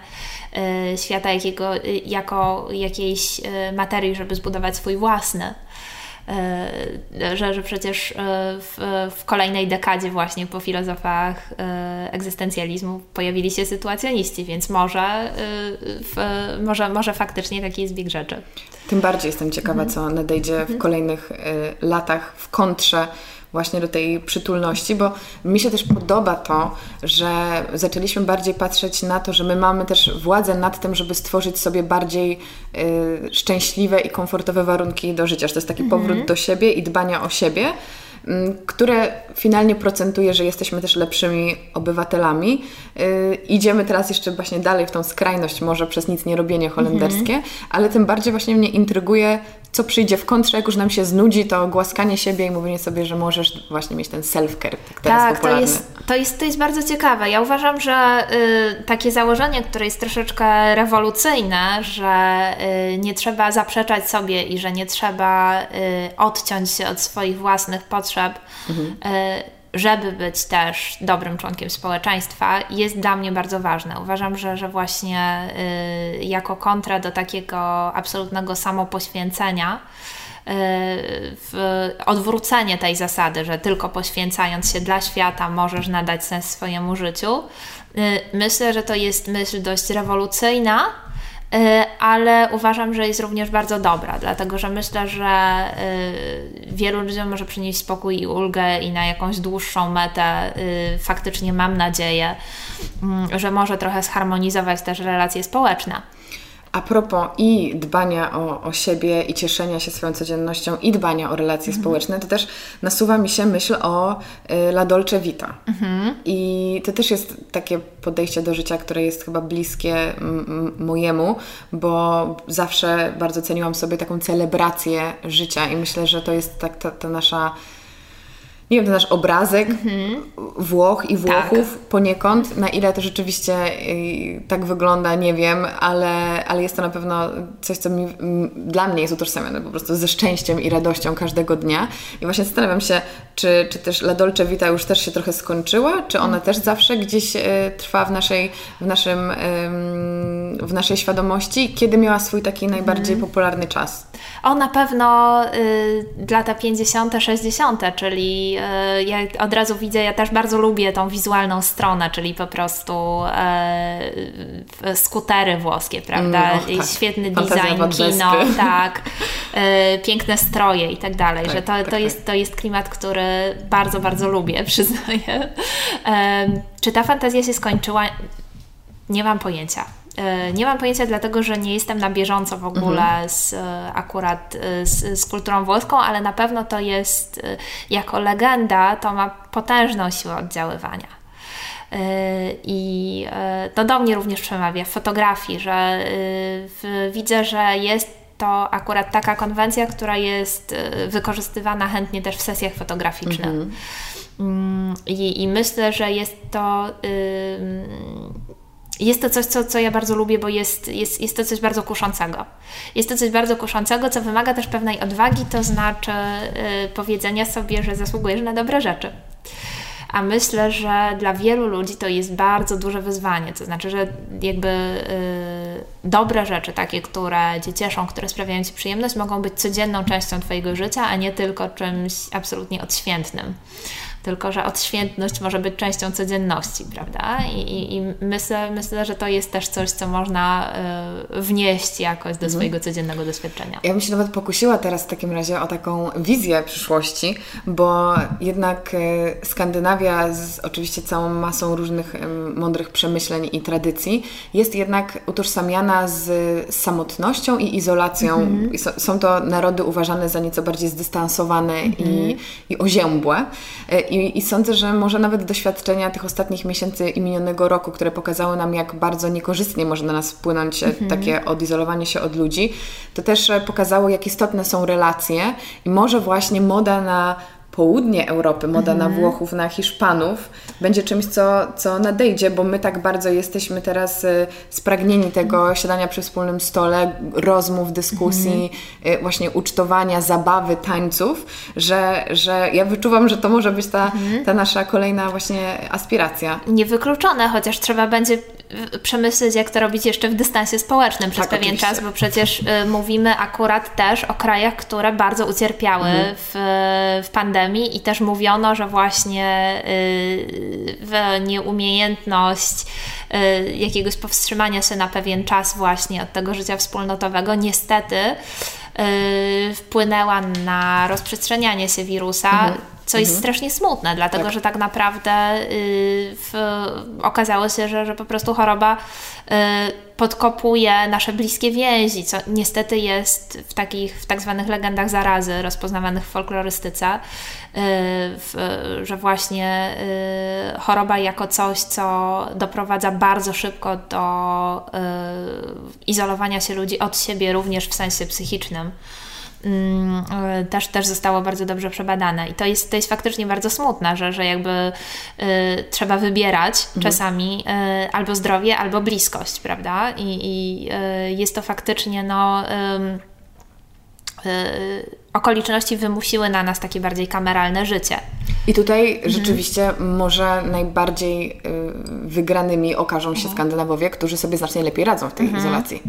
y, świata jakiego, jako jakiejś materii, żeby zbudować swój własny. Że, że przecież w, w kolejnej dekadzie właśnie po filozofach egzystencjalizmu pojawili się sytuacjoniści, więc może, w, może, może faktycznie taki jest bieg rzeczy. Tym bardziej jestem ciekawa, mhm. co nadejdzie w mhm. kolejnych latach w kontrze właśnie do tej przytulności, bo mi się też podoba to, że zaczęliśmy bardziej patrzeć na to, że my mamy też władzę nad tym, żeby stworzyć sobie bardziej y, szczęśliwe i komfortowe warunki do życia, że to jest taki mhm. powrót do siebie i dbania o siebie które finalnie procentuje, że jesteśmy też lepszymi obywatelami. Yy, idziemy teraz jeszcze właśnie dalej w tą skrajność, może przez nic nie robienie holenderskie, mm -hmm. ale tym bardziej właśnie mnie intryguje co przyjdzie w kontrze, jak już nam się znudzi, to głaskanie siebie i mówienie sobie, że możesz właśnie mieć ten self-care, tak tak. To jest, to, jest, to jest bardzo ciekawe. Ja uważam, że y, takie założenie, które jest troszeczkę rewolucyjne, że y, nie trzeba zaprzeczać sobie i że nie trzeba y, odciąć się od swoich własnych potrzeb, mhm. Y, żeby być też dobrym członkiem społeczeństwa, jest dla mnie bardzo ważne. Uważam, że, że właśnie y, jako kontra do takiego absolutnego samopoświęcenia, y, odwrócenie tej zasady, że tylko poświęcając się dla świata możesz nadać sens swojemu życiu. Myślę, że to jest myśl dość rewolucyjna, ale uważam, że jest również bardzo dobra, dlatego że myślę, że y, wielu ludziom może przynieść spokój i ulgę i na jakąś dłuższą metę y, faktycznie mam nadzieję, mm, że może trochę zharmonizować też relacje społeczne. A propos i dbania o, o siebie, i cieszenia się swoją codziennością, i dbania o relacje mhm. społeczne, to też nasuwa mi się myśl o y, La Dolce Vita. Mhm. I to też jest takie podejście do życia, które jest chyba bliskie mojemu, bo zawsze bardzo ceniłam sobie taką celebrację życia i myślę, że to jest tak ta, ta nasza nie wiem, ten nasz obrazek mhm. Włoch i Włochów tak. poniekąd. Na ile to rzeczywiście y, tak wygląda, nie wiem, ale, ale jest to na pewno coś, co mi, dla mnie jest utożsamiane po prostu ze szczęściem i radością każdego dnia. I właśnie zastanawiam się, czy, czy też La Dolce Vita już też się trochę skończyła, czy ona też zawsze gdzieś y, trwa w naszej, w naszym, w naszej świadomości? Kiedy miała swój taki najbardziej mhm. popularny czas? O, na pewno y, lata 50., 60., czyli y, ja od razu widzę, ja też bardzo lubię tą wizualną stronę, czyli po prostu y, skutery włoskie, prawda? Mm, tak. Świetny design, kino, tak, y, piękne stroje i tak dalej, tak, że to, tak, to, jest, to jest klimat, który bardzo, bardzo lubię, przyznaję. czy ta fantazja się skończyła? Nie mam pojęcia. E, nie mam pojęcia, dlatego że nie jestem na bieżąco w ogóle mhm. z, e, akurat e, z, z, kulturą włoską, ale na pewno to jest, jako legenda, to ma potężną siłę oddziaływania. I to do mnie również przemawia w fotografii, że widzę, że jest to akurat taka konwencja, która jest wykorzystywana chętnie też w sesjach fotograficznych. Mhm. Mm, I, I, myślę, że jest to jest to coś, co, co ja bardzo lubię, bo jest, jest, jest to coś bardzo kuszącego. Jest to coś bardzo kuszącego, co wymaga też pewnej odwagi, to znaczy yy, powiedzenia sobie, że zasługujesz na dobre rzeczy. A myślę, że dla wielu ludzi to jest bardzo duże wyzwanie. To znaczy, że jakby yy, dobre rzeczy, takie, które Cię cieszą, które sprawiają Ci przyjemność, mogą być codzienną częścią Twojego życia, a nie tylko czymś absolutnie odświętnym tylko że odświętność może być częścią codzienności, prawda? I, i, i myślę, myślę, że to jest też coś, co można y, wnieść jakoś do mhm. swojego codziennego doświadczenia. Ja bym się nawet pokusiła teraz w takim razie o taką wizję przyszłości, bo jednak y, Skandynawia z oczywiście całą masą różnych y, mądrych przemyśleń i tradycji jest jednak utożsamiana z, z samotnością i izolacją. Mhm. I są to narody uważane za nieco bardziej zdystansowane mhm. i, i oziębłe. I, I, sądzę, że może nawet doświadczenia tych ostatnich miesięcy i minionego roku, które pokazały nam, jak bardzo niekorzystnie może na nas wpłynąć e, mhm. takie odizolowanie się od ludzi, to też e, pokazało, jak istotne są relacje i może właśnie moda na południe Europy, moda mhm. na Włochów, na Hiszpanów, będzie czymś, co, co nadejdzie, bo my tak bardzo jesteśmy teraz y, spragnieni tego siadania przy wspólnym stole, rozmów, dyskusji, mhm. y, właśnie ucztowania, zabawy, tańców, że, że ja wyczuwam, że to może być ta, mhm. ta nasza kolejna właśnie aspiracja. Niewykluczone, chociaż trzeba będzie przemyśleć, jak to robić jeszcze w dystansie społecznym przez tak, pewien oczywiście. czas, bo przecież y, mówimy akurat też o krajach, które bardzo ucierpiały mhm. w, w pandemii i też mówiono, że właśnie y, w nieumiejętność y, jakiegoś powstrzymania się na pewien czas właśnie od tego życia wspólnotowego niestety y, wpłynęła na rozprzestrzenianie się wirusa. Mhm co jest mhm. strasznie smutne, dlatego tak. że tak naprawdę y, w, okazało się, że, że po prostu choroba y, podkopuje nasze bliskie więzi, co niestety jest w takich, w tak zwanych legendach zarazy rozpoznawanych w folklorystyce, y, w, że właśnie y, choroba jako coś, co doprowadza bardzo szybko do y, izolowania się ludzi od siebie, również w sensie psychicznym. Mm, e, też, też zostało bardzo dobrze przebadane. I to jest, to jest faktycznie bardzo smutne, że, że jakby y, trzeba wybierać mhm. czasami y, albo zdrowie, albo bliskość, prawda? I, i y, jest to faktycznie no okoliczności wymusiły na nas takie bardziej kameralne życie. I tutaj mhm. rzeczywiście może najbardziej wygranymi okażą się mhm. Skandynawowie, którzy sobie znacznie lepiej radzą w tej mhm. izolacji.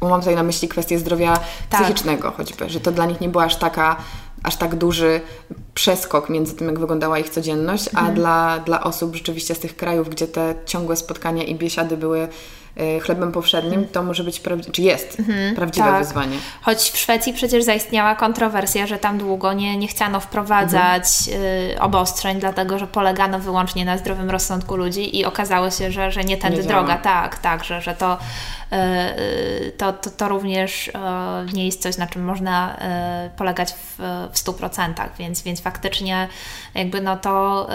Bo mam tutaj na myśli kwestię zdrowia tak. psychicznego choćby, że to dla nich nie była aż taka aż tak duży przeskok między tym, jak wyglądała ich codzienność, mhm. a dla, dla osób rzeczywiście z tych krajów, gdzie te ciągłe spotkania i biesiady były chlebem powszednim, to może być, czy jest mhm, prawdziwe tak. wyzwanie. Choć w Szwecji przecież zaistniała kontrowersja, że tam długo nie, nie chciano wprowadzać mhm. obostrzeń, dlatego że polegano wyłącznie na zdrowym rozsądku ludzi i okazało się, że, że nie tędy nie droga. Tak, tak, że, że to, y, to, to, to również nie jest coś, na czym można polegać w, w 100%, więc, więc faktycznie jakby no to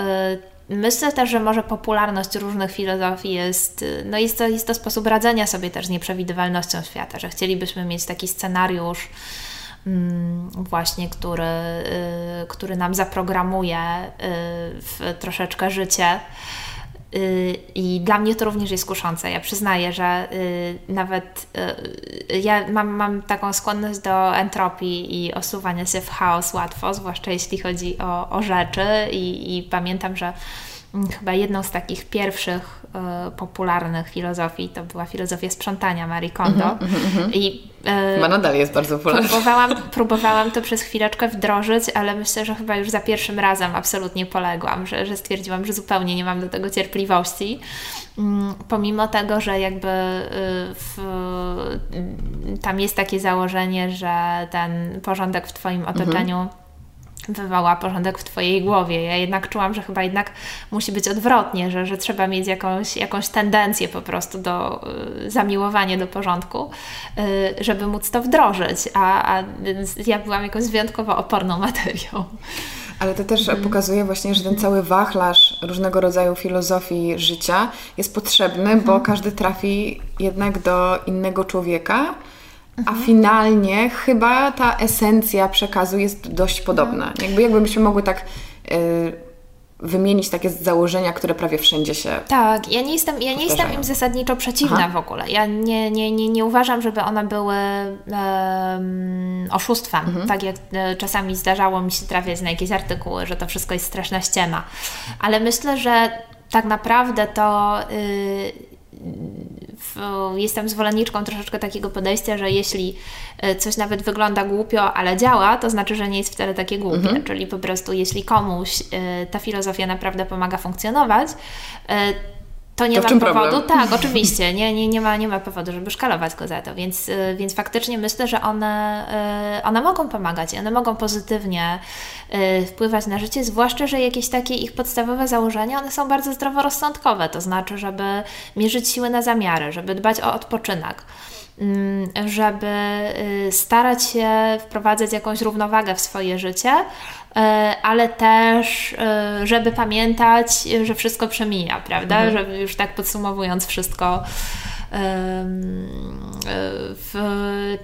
Myślę też, że może popularność różnych filozofii jest, no jest to, jest to sposób radzenia sobie też z nieprzewidywalnością świata, że chcielibyśmy mieć taki scenariusz, mm, właśnie, który, y, który nam zaprogramuje y, w troszeczkę życie. Y, I dla mnie to również jest kuszące. Ja przyznaję, że nawet ja mam, mam taką skłonność do entropii i osuwania się w chaos łatwo, zwłaszcza jeśli chodzi o, o rzeczy. I, I pamiętam, że chyba jedną z takich pierwszych e, popularnych filozofii to była filozofia sprzątania Marie Kondo. Mm -hmm, I e, Chyba nadal jest bardzo popularna. Próbowałam, próbowałam to przez chwileczkę wdrożyć, ale myślę, że chyba już za pierwszym razem absolutnie poległam, że, że stwierdziłam, że zupełnie nie mam do tego cierpliwości. Mm, pomimo tego, że jakby y, w, tam jest takie założenie, że ten porządek w Twoim otoczeniu mhm wywoła porządek w Twojej głowie. Ja jednak czułam, że chyba jednak musi być odwrotnie, że, że trzeba mieć jakąś, jakąś tendencję po prostu do y, zamiłowania do porządku, y, żeby móc to wdrożyć, a, a ja byłam jakąś wyjątkowo oporną materią. Ale to też mm. pokazuje właśnie, że ten cały wachlarz różnego rodzaju filozofii życia jest potrzebny, bo mhm. każdy trafi jednak do innego człowieka, a finalnie chyba ta esencja przekazu jest dość podobna. Jakby jakbyśmy mogły tak y, wymienić takie założenia, które prawie wszędzie się. Tak, ja nie jestem, ja nie jestem im zasadniczo przeciwna Aha. w ogóle. Ja nie, nie, nie, nie uważam, żeby one były um, oszustwem. Mhm. Tak jak e, czasami zdarzało mi się trafiać na jakieś artykuły, że to wszystko jest straszna ściema. Ale myślę, że tak naprawdę to. Yy, jestem zwolenniczką troszeczkę takiego podejścia, że jeśli e, coś nawet wygląda głupio, ale działa, to znaczy, że nie jest wcale takie głupie. Mhm. Czyli po prostu, jeśli komuś e, ta filozofia naprawdę pomaga funkcjonować, e, to nie to ma powodu. Problem? Tak, oczywiście, nie, nie, nie, ma, nie ma powodu, żeby szkalować go za to, więc, y, więc faktycznie myślę, że one, y, one mogą pomagać i one mogą pozytywnie y, wpływać na życie, zwłaszcza, że jakieś takie ich podstawowe założenia, one są bardzo zdroworozsądkowe, to znaczy, żeby mierzyć siły na zamiary, żeby dbać o odpoczynek mm, żeby starać się wprowadzać jakąś równowagę w swoje życie, ale też, e, żeby pamiętać, że wszystko przemija, prawda? Mhm. Żeby już tak podsumowując wszystko. W,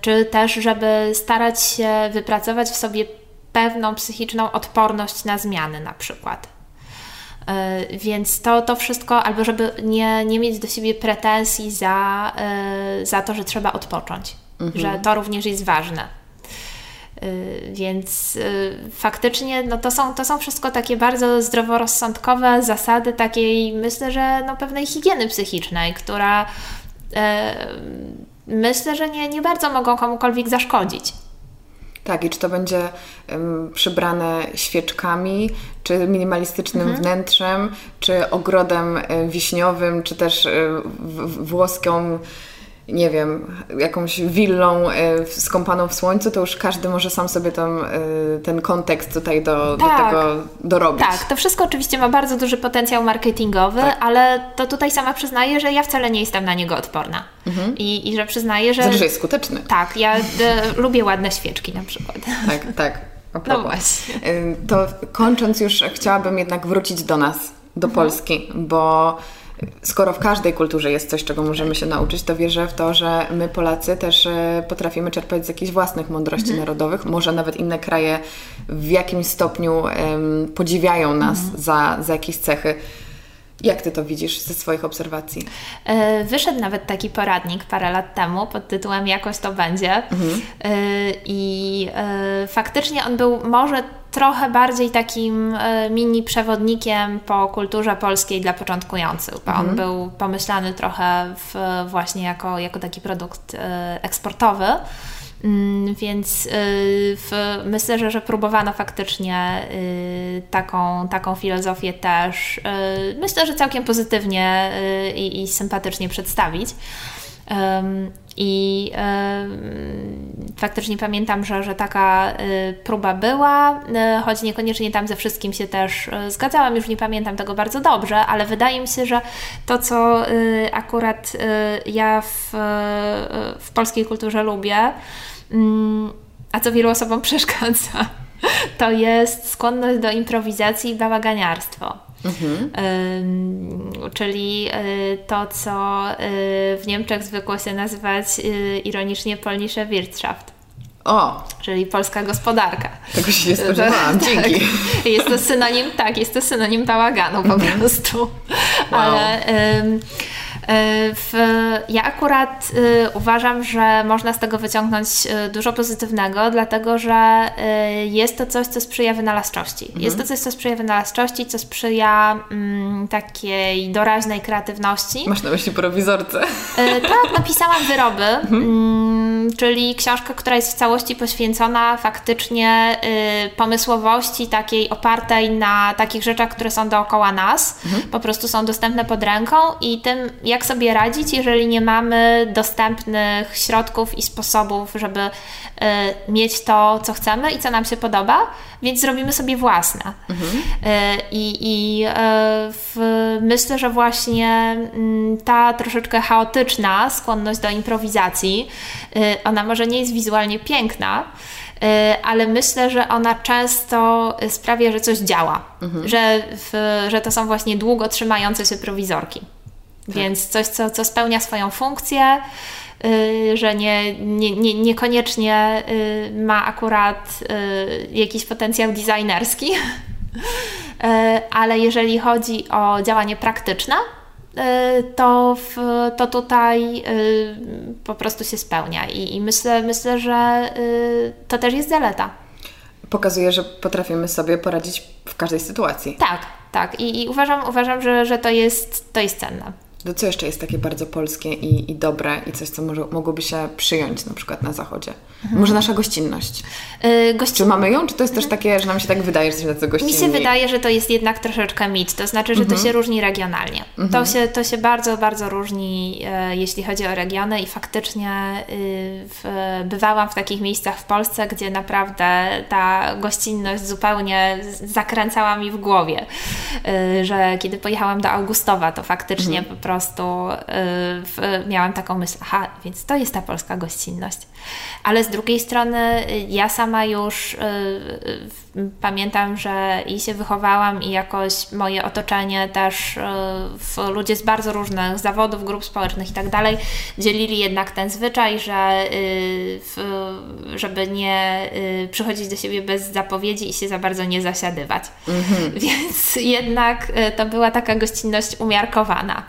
czy też, żeby starać się wypracować w sobie pewną psychiczną odporność na zmiany, na przykład. E, więc to, to wszystko, albo żeby nie, nie mieć do siebie pretensji za, za to, że trzeba odpocząć, mhm. że to również jest ważne. Y, więc y, faktycznie no to, są, to są wszystko takie bardzo zdroworozsądkowe zasady takiej, myślę, że no pewnej higieny psychicznej, która e, myślę, że nie, nie bardzo mogą komukolwiek zaszkodzić. Tak, i czy to będzie um, przybrane świeczkami, czy minimalistycznym mhm. wnętrzem, czy ogrodem wiśniowym, czy też y, włoską nie wiem, jakąś willą y, skąpaną w słońcu, to już każdy może sam sobie tam y, ten kontekst tutaj do, tak, do tego dorobić. Tak, to wszystko oczywiście ma bardzo duży potencjał marketingowy, tak. ale to tutaj sama przyznaję, że ja wcale nie jestem na niego odporna. Mhm. I, I że przyznaję, że... Znaczy, że jest skuteczny. Tak, ja y, lubię ładne świeczki na przykład. Tak, tak. No właśnie. To kończąc już chciałabym jednak wrócić do nas, do mhm. Polski, bo skoro w każdej kulturze jest coś, czego możemy się nauczyć, to wierzę w to, że my Polacy też e, potrafimy czerpać z jakichś własnych mądrości mhm. narodowych. Może nawet inne kraje w jakimś stopniu um, podziwiają nas mhm. za, za jakieś cechy. Jak Ty to widzisz ze swoich obserwacji? E, wyszedł nawet taki poradnik parę lat temu pod tytułem Jakoś to będzie. Mhm. E, I faktycznie on był może trochę bardziej takim e, mini przewodnikiem po kulturze polskiej dla początkujących, bo mhm. on był pomyślany trochę w, właśnie jako, jako taki produkt e, eksportowy. Mm, więc e, w, myślę, że, że próbowano faktycznie taką, taką filozofię też, myślę, że całkiem pozytywnie i, i sympatycznie przedstawić. I faktycznie pamiętam, że, że taka y, próba była, y, choć niekoniecznie tam ze wszystkim się też y, zgadzałam, już nie pamiętam tego bardzo dobrze, ale wydaje mi się, że to, co akurat ja w, w polskiej kulturze lubię, mm, a co wielu osobom przeszkadza, to jest skłonność do improwizacji i bałaganiarstwo. Mhm. czyli y, to, co y, w Niemczech zwykło się nazywać y, ironicznie Polnische Wirtschaft. O! Czyli polska gospodarka. Tego się nie spodziewałam, tak. dzięki. Jest to synonim, tak, jest to synonim bałaganu po mhm. prostu. Wow. Ale... E, w, ja akurat y, uważam, że można z tego wyciągnąć y, dużo pozytywnego, dlatego że jest to coś, co sprzyja wynalazczości. Mhm. Jest to coś, co sprzyja wynalazczości, co sprzyja mm, takiej doraźnej kreatywności. Masz na myśli prowizorce? tak, napisałam wyroby, mhm. mm, czyli książkę, która jest w całości poświęcona faktycznie pomysłowości takiej opartej na takich rzeczach, które są dookoła nas, mhm. po prostu są dostępne pod ręką i tym, jak jak sobie radzić, jeżeli nie mamy dostępnych środków i sposobów, żeby y, mieć to, co chcemy i co nam się podoba, więc zrobimy sobie własne. Mhm. Y, I y, w, myślę, że właśnie y, ta troszeczkę chaotyczna skłonność do improwizacji, ona może nie jest wizualnie piękna, ale myślę, że ona często sprawia, że coś działa, mhm. że, w, że to są właśnie długo trzymające się prowizorki. Tak. Więc coś, co, co spełnia swoją funkcję, yy, że nie, nie, nie, niekoniecznie yy, ma akurat yy, jakiś potencjał designerski. ale jeżeli chodzi o działanie praktyczne, to, w, to tutaj po prostu się spełnia i, i myślę, myślę, że to też jest zaleta. Pokazuje, że potrafimy sobie poradzić w każdej sytuacji. Tak, tak. I, i uważam, uważam że, że to, jest, to jest cenne. To co jeszcze jest takie bardzo polskie i, i dobre i coś, co może, mogłoby się przyjąć na przykład na zachodzie? Mhm. Może nasza gościnność. Yy. Czy mamy ją, czy to jest też takie, że nam się tak wydaje, że jesteśmy tacy gościnni? Mi się wydaje, że to jest jednak troszeczkę mit, to znaczy, że mhm. to się różni regionalnie. Mhm. To, się, to się bardzo, bardzo różni, e, jeśli chodzi o regiony i faktycznie e, w, bywałam w takich miejscach w Polsce, gdzie naprawdę ta gościnność zupełnie zakręcała mi w głowie, e, że kiedy pojechałam do Augustowa, to faktycznie mhm. Prostu w, miałam taką myśl, aha, więc to jest ta polska gościnność. Ale z drugiej strony y, ja sama już y, y, pamiętam, że i się wychowałam i jakoś moje otoczenie też w, ludzie z bardzo różnych zawodów, grup społecznych i tak dalej dzielili jednak ten zwyczaj, że żeby nie przychodzić do siebie bez zapowiedzi i się za bardzo nie zasiadywać. Mhm. Więc jednak to była taka gościnność umiarkowana.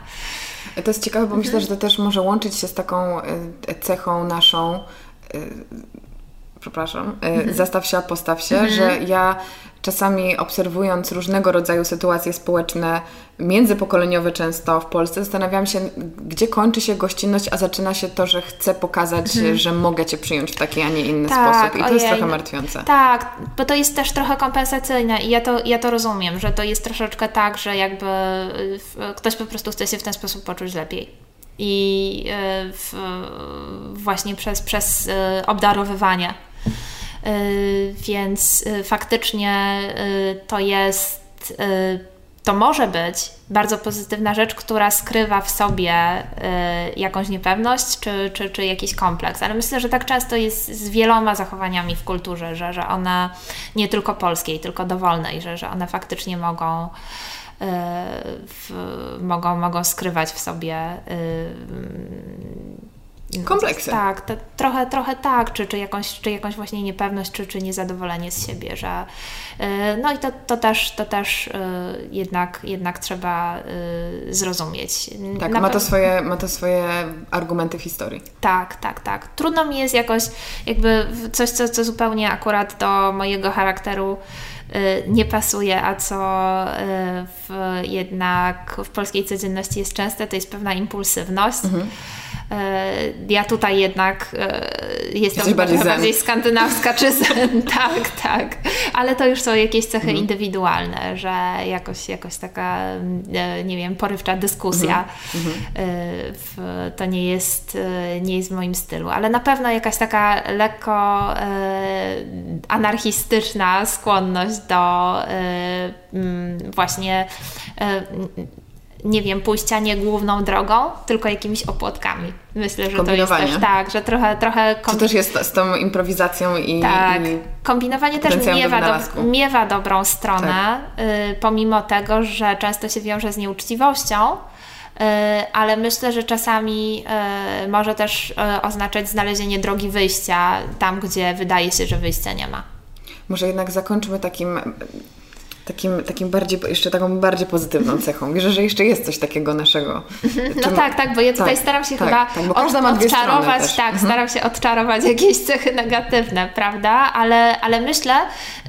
To jest ciekawe, bo mhm. myślę, że to też może łączyć się z taką cechą naszą przepraszam, mhm. zastaw się, a postaw się, mhm. że ja czasami obserwując różnego rodzaju sytuacje społeczne, międzypokoleniowe często w Polsce, zastanawiam się, gdzie kończy się gościnność, a zaczyna się to, że chcę pokazać, mhm. że mogę Cię przyjąć w taki, a nie inny tak, sposób. I to ojej, jest trochę martwiące. Tak, bo to jest też trochę kompensacyjne i ja to, ja to rozumiem, że to jest troszeczkę tak, że jakby ktoś po prostu chce się w ten sposób poczuć lepiej i w, właśnie przez, przez obdarowywanie. E, więc faktycznie to jest, to może być bardzo pozytywna rzecz, która skrywa w sobie jakąś niepewność czy, czy, czy jakiś kompleks. Ale myślę, że tak często jest z wieloma zachowaniami w kulturze, że, że one nie tylko polskiej, tylko dowolnej, że, że one faktycznie mogą w, mogą, mogą skrywać w sobie y, kompleksy. Tak, trochę, trochę tak, czy, czy, jakąś, czy jakąś właśnie niepewność, czy, czy niezadowolenie z siebie, że y, no i to, to też, to też y, jednak, jednak trzeba zrozumieć. Tak, ma to, swoje, ma to swoje argumenty w historii. Tak, tak, tak. Trudno mi jest jakoś jakby coś, co, co zupełnie akurat do mojego charakteru Y, nie pasuje, a co y, w, jednak w polskiej codzienności jest częste, to jest pewna impulsywność. Mhm. Y, ja tutaj jednak jestem bardziej, bardziej skandynawska, czy zen. tak, tak. Ale to już są jakieś cechy mhm. indywidualne, że jakoś, jakoś taka, nie wiem, porywcza dyskusja mhm. w, to nie jest, nie jest w moim stylu. Ale na pewno jakaś taka lekko anarchistyczna skłonność do właśnie nie wiem, pójścia nie główną drogą, tylko jakimiś opłotkami. Myślę, że to jest też tak, że trochę... trochę kom... To też jest z tą improwizacją i Tak, i kombinowanie też miewa, do, miewa dobrą stronę, tak. y, pomimo tego, że często się wiąże z nieuczciwością, y, ale myślę, że czasami y, może też y, oznaczać znalezienie drogi wyjścia tam, gdzie wydaje się, że wyjścia nie ma. Może jednak zakończmy takim takim, takim bardziej, jeszcze taką bardziej pozytywną cechą. Wierzę, że jeszcze jest coś takiego naszego. No tak, tak, bo ja tutaj tak, staram się tak, chyba tak, od, odczarować, tak, mhm. staram się odczarować jakieś cechy negatywne, prawda? Ale, ale myślę,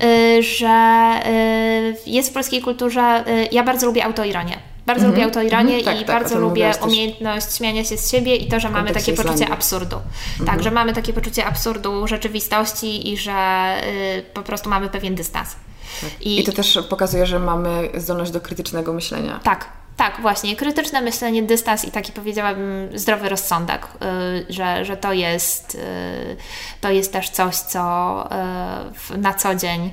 y, że y, jest w polskiej kulturze, y, ja bardzo lubię autoironię. Bardzo lubię mhm. autoironię mm -hmm. tak, i tak, bardzo lubię umiejętność śmiania się z siebie i to, że mamy takie poczucie absurdu. Mm -hmm. Tak, że mamy takie poczucie absurdu rzeczywistości i że y, po prostu mamy pewien dystans. Tak. I, I to też pokazuje, że mamy zdolność do krytycznego myślenia. Tak, tak, właśnie. Krytyczne myślenie, dystans i taki powiedziałabym zdrowy rozsądek, yy, że, że to, jest, yy, to jest też coś, co yy, na co dzień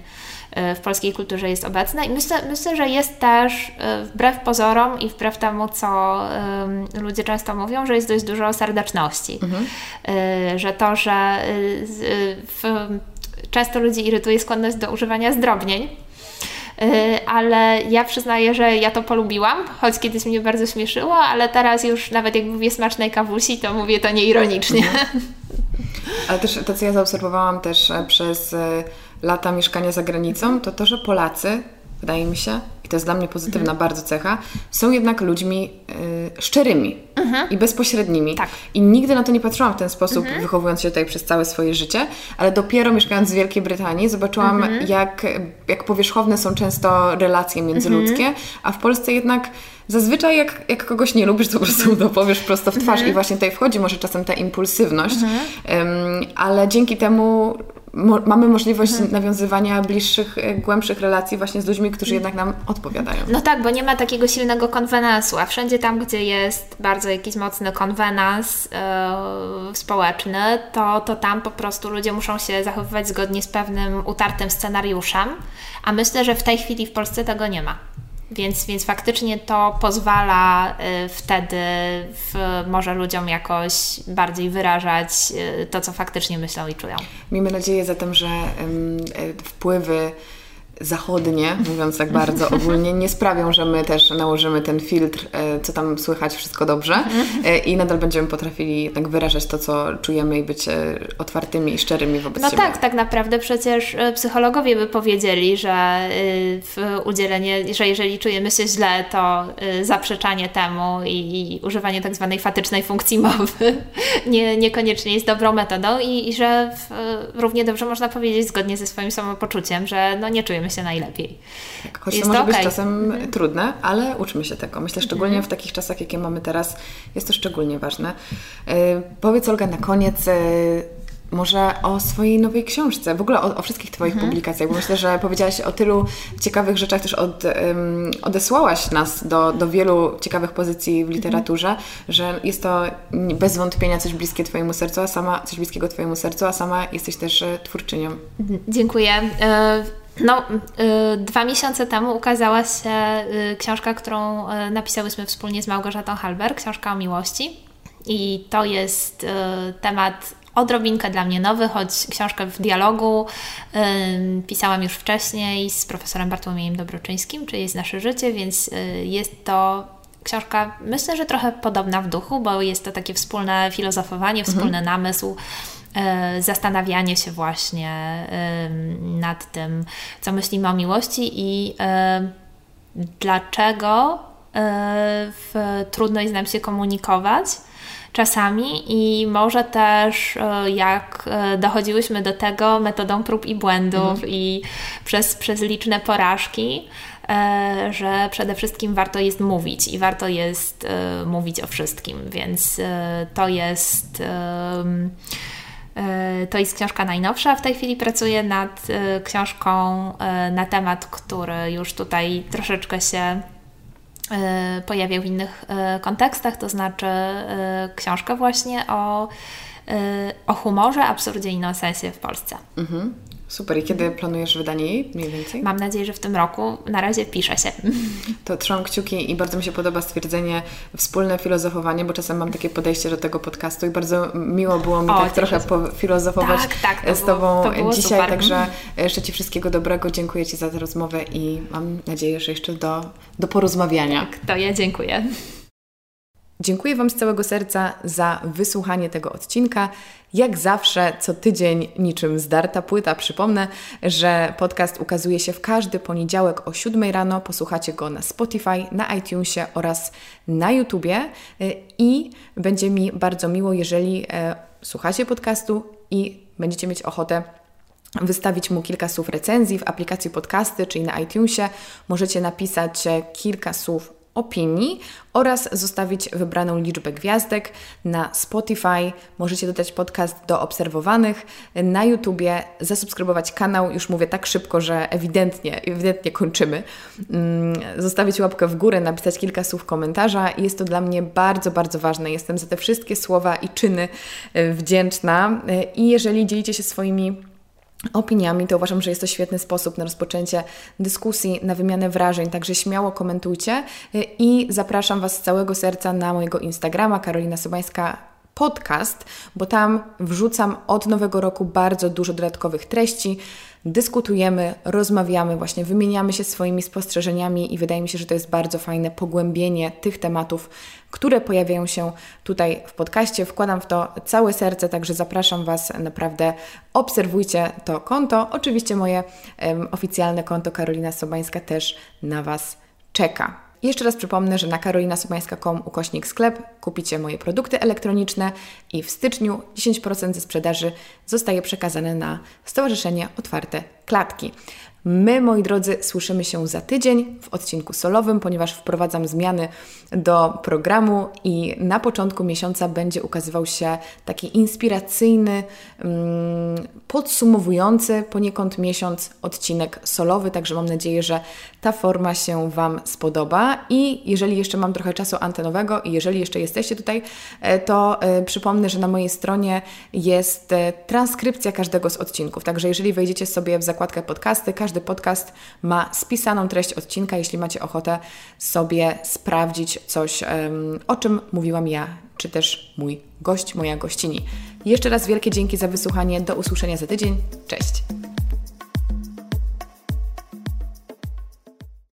y, w polskiej kulturze jest obecne i myślę, myślę że jest też y, wbrew pozorom i wbrew temu, co ludzie często mówią, że jest dość dużo serdeczności. Mhm. Y, że to, że w często ludzi irytuje skłonność do używania zdrobnień. Y, ale ja przyznaję, że ja to polubiłam, choć kiedyś mnie bardzo śmieszyło, ale teraz już nawet jak mówię smacznej kawusi, to mówię to nieironicznie. Mhm. Ale też to, co ja zaobserwowałam też e, przez e, lata mieszkania za granicą, to to, że Polacy, wydaje mi się, i to jest dla mnie pozytywna mhm. bardzo cecha, są jednak ludźmi y, szczerymi mhm. i bezpośrednimi. Tak. I nigdy na to nie patrzyłam w ten sposób, mhm. wychowując się tutaj przez całe swoje życie, ale dopiero mieszkając w Wielkiej Brytanii zobaczyłam, jak, jak powierzchowne są często relacje międzyludzkie, a w Polsce jednak zazwyczaj jak, jak kogoś nie lubisz, to po prostu to powiesz prosto w twarz i właśnie tutaj wchodzi może czasem ta impulsywność, um, ale dzięki temu mo mamy możliwość mhm. nawiązywania bliższych, e, głębszych relacji właśnie z ludźmi, którzy jednak nam odpowiadają. No tak, bo nie ma takiego silnego konwenansu, a wszędzie tam, gdzie jest bardzo jakiś mocny konwenans yy, społeczny, to, to tam po prostu ludzie muszą się zachowywać zgodnie z pewnym utartym scenariuszem, a myślę, że w tej chwili w Polsce tego nie ma. Więc, więc faktycznie to pozwala y, wtedy w, może ludziom jakoś bardziej wyrażać y, to, co faktycznie myślą i czują. Miejmy nadzieję zatem, że y, wpływy zachodnie, mówiąc tak bardzo ogólnie, nie sprawią, że my też nałożymy ten filtr, e, co tam słychać, wszystko dobrze e, i nadal będziemy potrafili jednak wyrażać to, co czujemy i być e, otwartymi i szczerymi wobec no siebie. No tak, tak naprawdę przecież psychologowie by powiedzieli, że w udzielenie, że jeżeli czujemy się źle, to zaprzeczanie temu i używanie tak zwanej fatycznej funkcji mowy nie, niekoniecznie jest dobrą metodą i, i że w, równie dobrze można powiedzieć zgodnie ze swoim samopoczuciem, że no nie czujemy się najlepiej. Tak, choć jest to może okay. być czasem mhm. trudne, ale uczmy się tego. Myślę, szczególnie mhm. w takich czasach, jakie mamy teraz, jest to szczególnie ważne. Yy, powiedz Olga na koniec, yy, może o swojej nowej książce, w ogóle o, o wszystkich Twoich mhm. publikacjach, bo myślę, że powiedziałaś o tylu ciekawych rzeczach, też od, um, odesłałaś nas do, do wielu ciekawych pozycji w literaturze, mhm. że jest to bez wątpienia coś bliskie Twojemu sercu, a sama, coś bliskiego Twojemu sercu, a sama jesteś też e, twórczynią. Dziękuję. Y no, y, dwa miesiące temu ukazała się y, książka, którą y, napisałyśmy wspólnie z Małgorzatą Halber, książka o miłości. I to jest temat odrobinkę dla mnie nowy, choć książkę w dialogu pisałam już wcześniej z profesorem Bartłomiejem Dobroczyńskim, czyli jest nasze życie, więc jest to książka, myślę, że trochę podobna w duchu, bo jest to takie wspólne filozofowanie, wspólny mhm. namysł zastanawianie się właśnie nad tym, co myślimy o miłości i e, dlaczego e, trudno jest nam się komunikować czasami i może też jak dochodziłyśmy do tego metodą prób i błędów mhm. i przez, przez liczne porażki, że przede wszystkim warto jest mówić i warto jest mówić o wszystkim, więc to jest E, to jest książka najnowsza. W tej chwili pracuję nad e, książką e, na temat, który już tutaj troszeczkę się pojawiał w innych kontekstach, to znaczy książkę właśnie o, o humorze, absurdzie i nonsensie w Polsce. Mhm. Super. I kiedy planujesz wydanie jej mniej więcej? Mam nadzieję, że w tym roku. Na razie pisze się. To trzymam kciuki i bardzo mi się podoba stwierdzenie wspólne filozofowanie, bo czasem mam takie podejście do tego podcastu i bardzo miło było mi o, tak trochę filozofować tak, tak, z Tobą było, dzisiaj. Super. Także życzę Ci wszystkiego dobrego. Dziękuję Ci za tę rozmowę i mam nadzieję, że jeszcze do, do porozmawiania. Tak, to ja dziękuję. Dziękuję Wam z całego serca za wysłuchanie tego odcinka. Jak zawsze, co tydzień, niczym zdarta płyta, przypomnę, że podcast ukazuje się w każdy poniedziałek o 7 rano. Posłuchacie go na Spotify, na iTunesie oraz na YouTubie. I będzie mi bardzo miło, jeżeli e, słuchacie podcastu i będziecie mieć ochotę wystawić mu kilka słów recenzji w aplikacji podcasty, czyli na iTunesie. Możecie napisać e, kilka słów opinii oraz zostawić wybraną liczbę gwiazdek. Na Spotify możecie dodać podcast do obserwowanych, na YouTubie zasubskrybować kanał, już mówię tak szybko, że ewidentnie, ewidentnie kończymy. Mm, zostawić łapkę w górę, napisać kilka słów komentarza. Jest to dla mnie bardzo, bardzo ważne. Jestem za te wszystkie słowa i czyny e, wdzięczna. E, I jeżeli dzielicie się swoimi opiniami, to uważam, że jest to świetny sposób na rozpoczęcie dyskusji, na wymianę wrażeń, także śmiało komentujcie. I zapraszam Was z całego serca na mojego Instagrama Karolina Sobańska podcast, bo tam wrzucam od nowego roku bardzo dużo dodatkowych treści, dyskutujemy, rozmawiamy, właśnie wymieniamy się swoimi spostrzeżeniami i wydaje mi się, że to jest bardzo fajne pogłębienie tych tematów, które pojawiają się tutaj w podcaście. Wkładam w to całe serce, także zapraszam Was naprawdę, obserwujcie to konto. Oczywiście moje um, oficjalne konto Karolina Sobańska też na Was czeka. Jeszcze raz przypomnę, że na karolinasobańska.com ukośnik sklep kupicie moje produkty elektroniczne i w styczniu 10% ze sprzedaży zostaje przekazane na Stowarzyszenie Otwarte Klatki. My, moi drodzy, słyszymy się za tydzień w odcinku solowym, ponieważ wprowadzam zmiany do programu i na początku miesiąca będzie ukazywał się taki inspiracyjny, mm, podsumowujący poniekąd miesiąc odcinek solowy, także mam nadzieję, że ta forma się Wam spodoba. I jeżeli jeszcze mam trochę czasu antenowego i jeżeli jeszcze jesteście tutaj, e, to e, przypomnę, że na mojej stronie jest e, transkrypcja każdego z odcinków, także jeżeli wejdziecie sobie w zakładkę podcasty, każdy podcast ma spisaną treść odcinka, jeśli macie ochotę sobie sprawdzić coś, o czym mówiłam ja, czy też mój gość, moja gościni. Jeszcze raz wielkie dzięki za wysłuchanie. Do usłyszenia za tydzień. Cześć!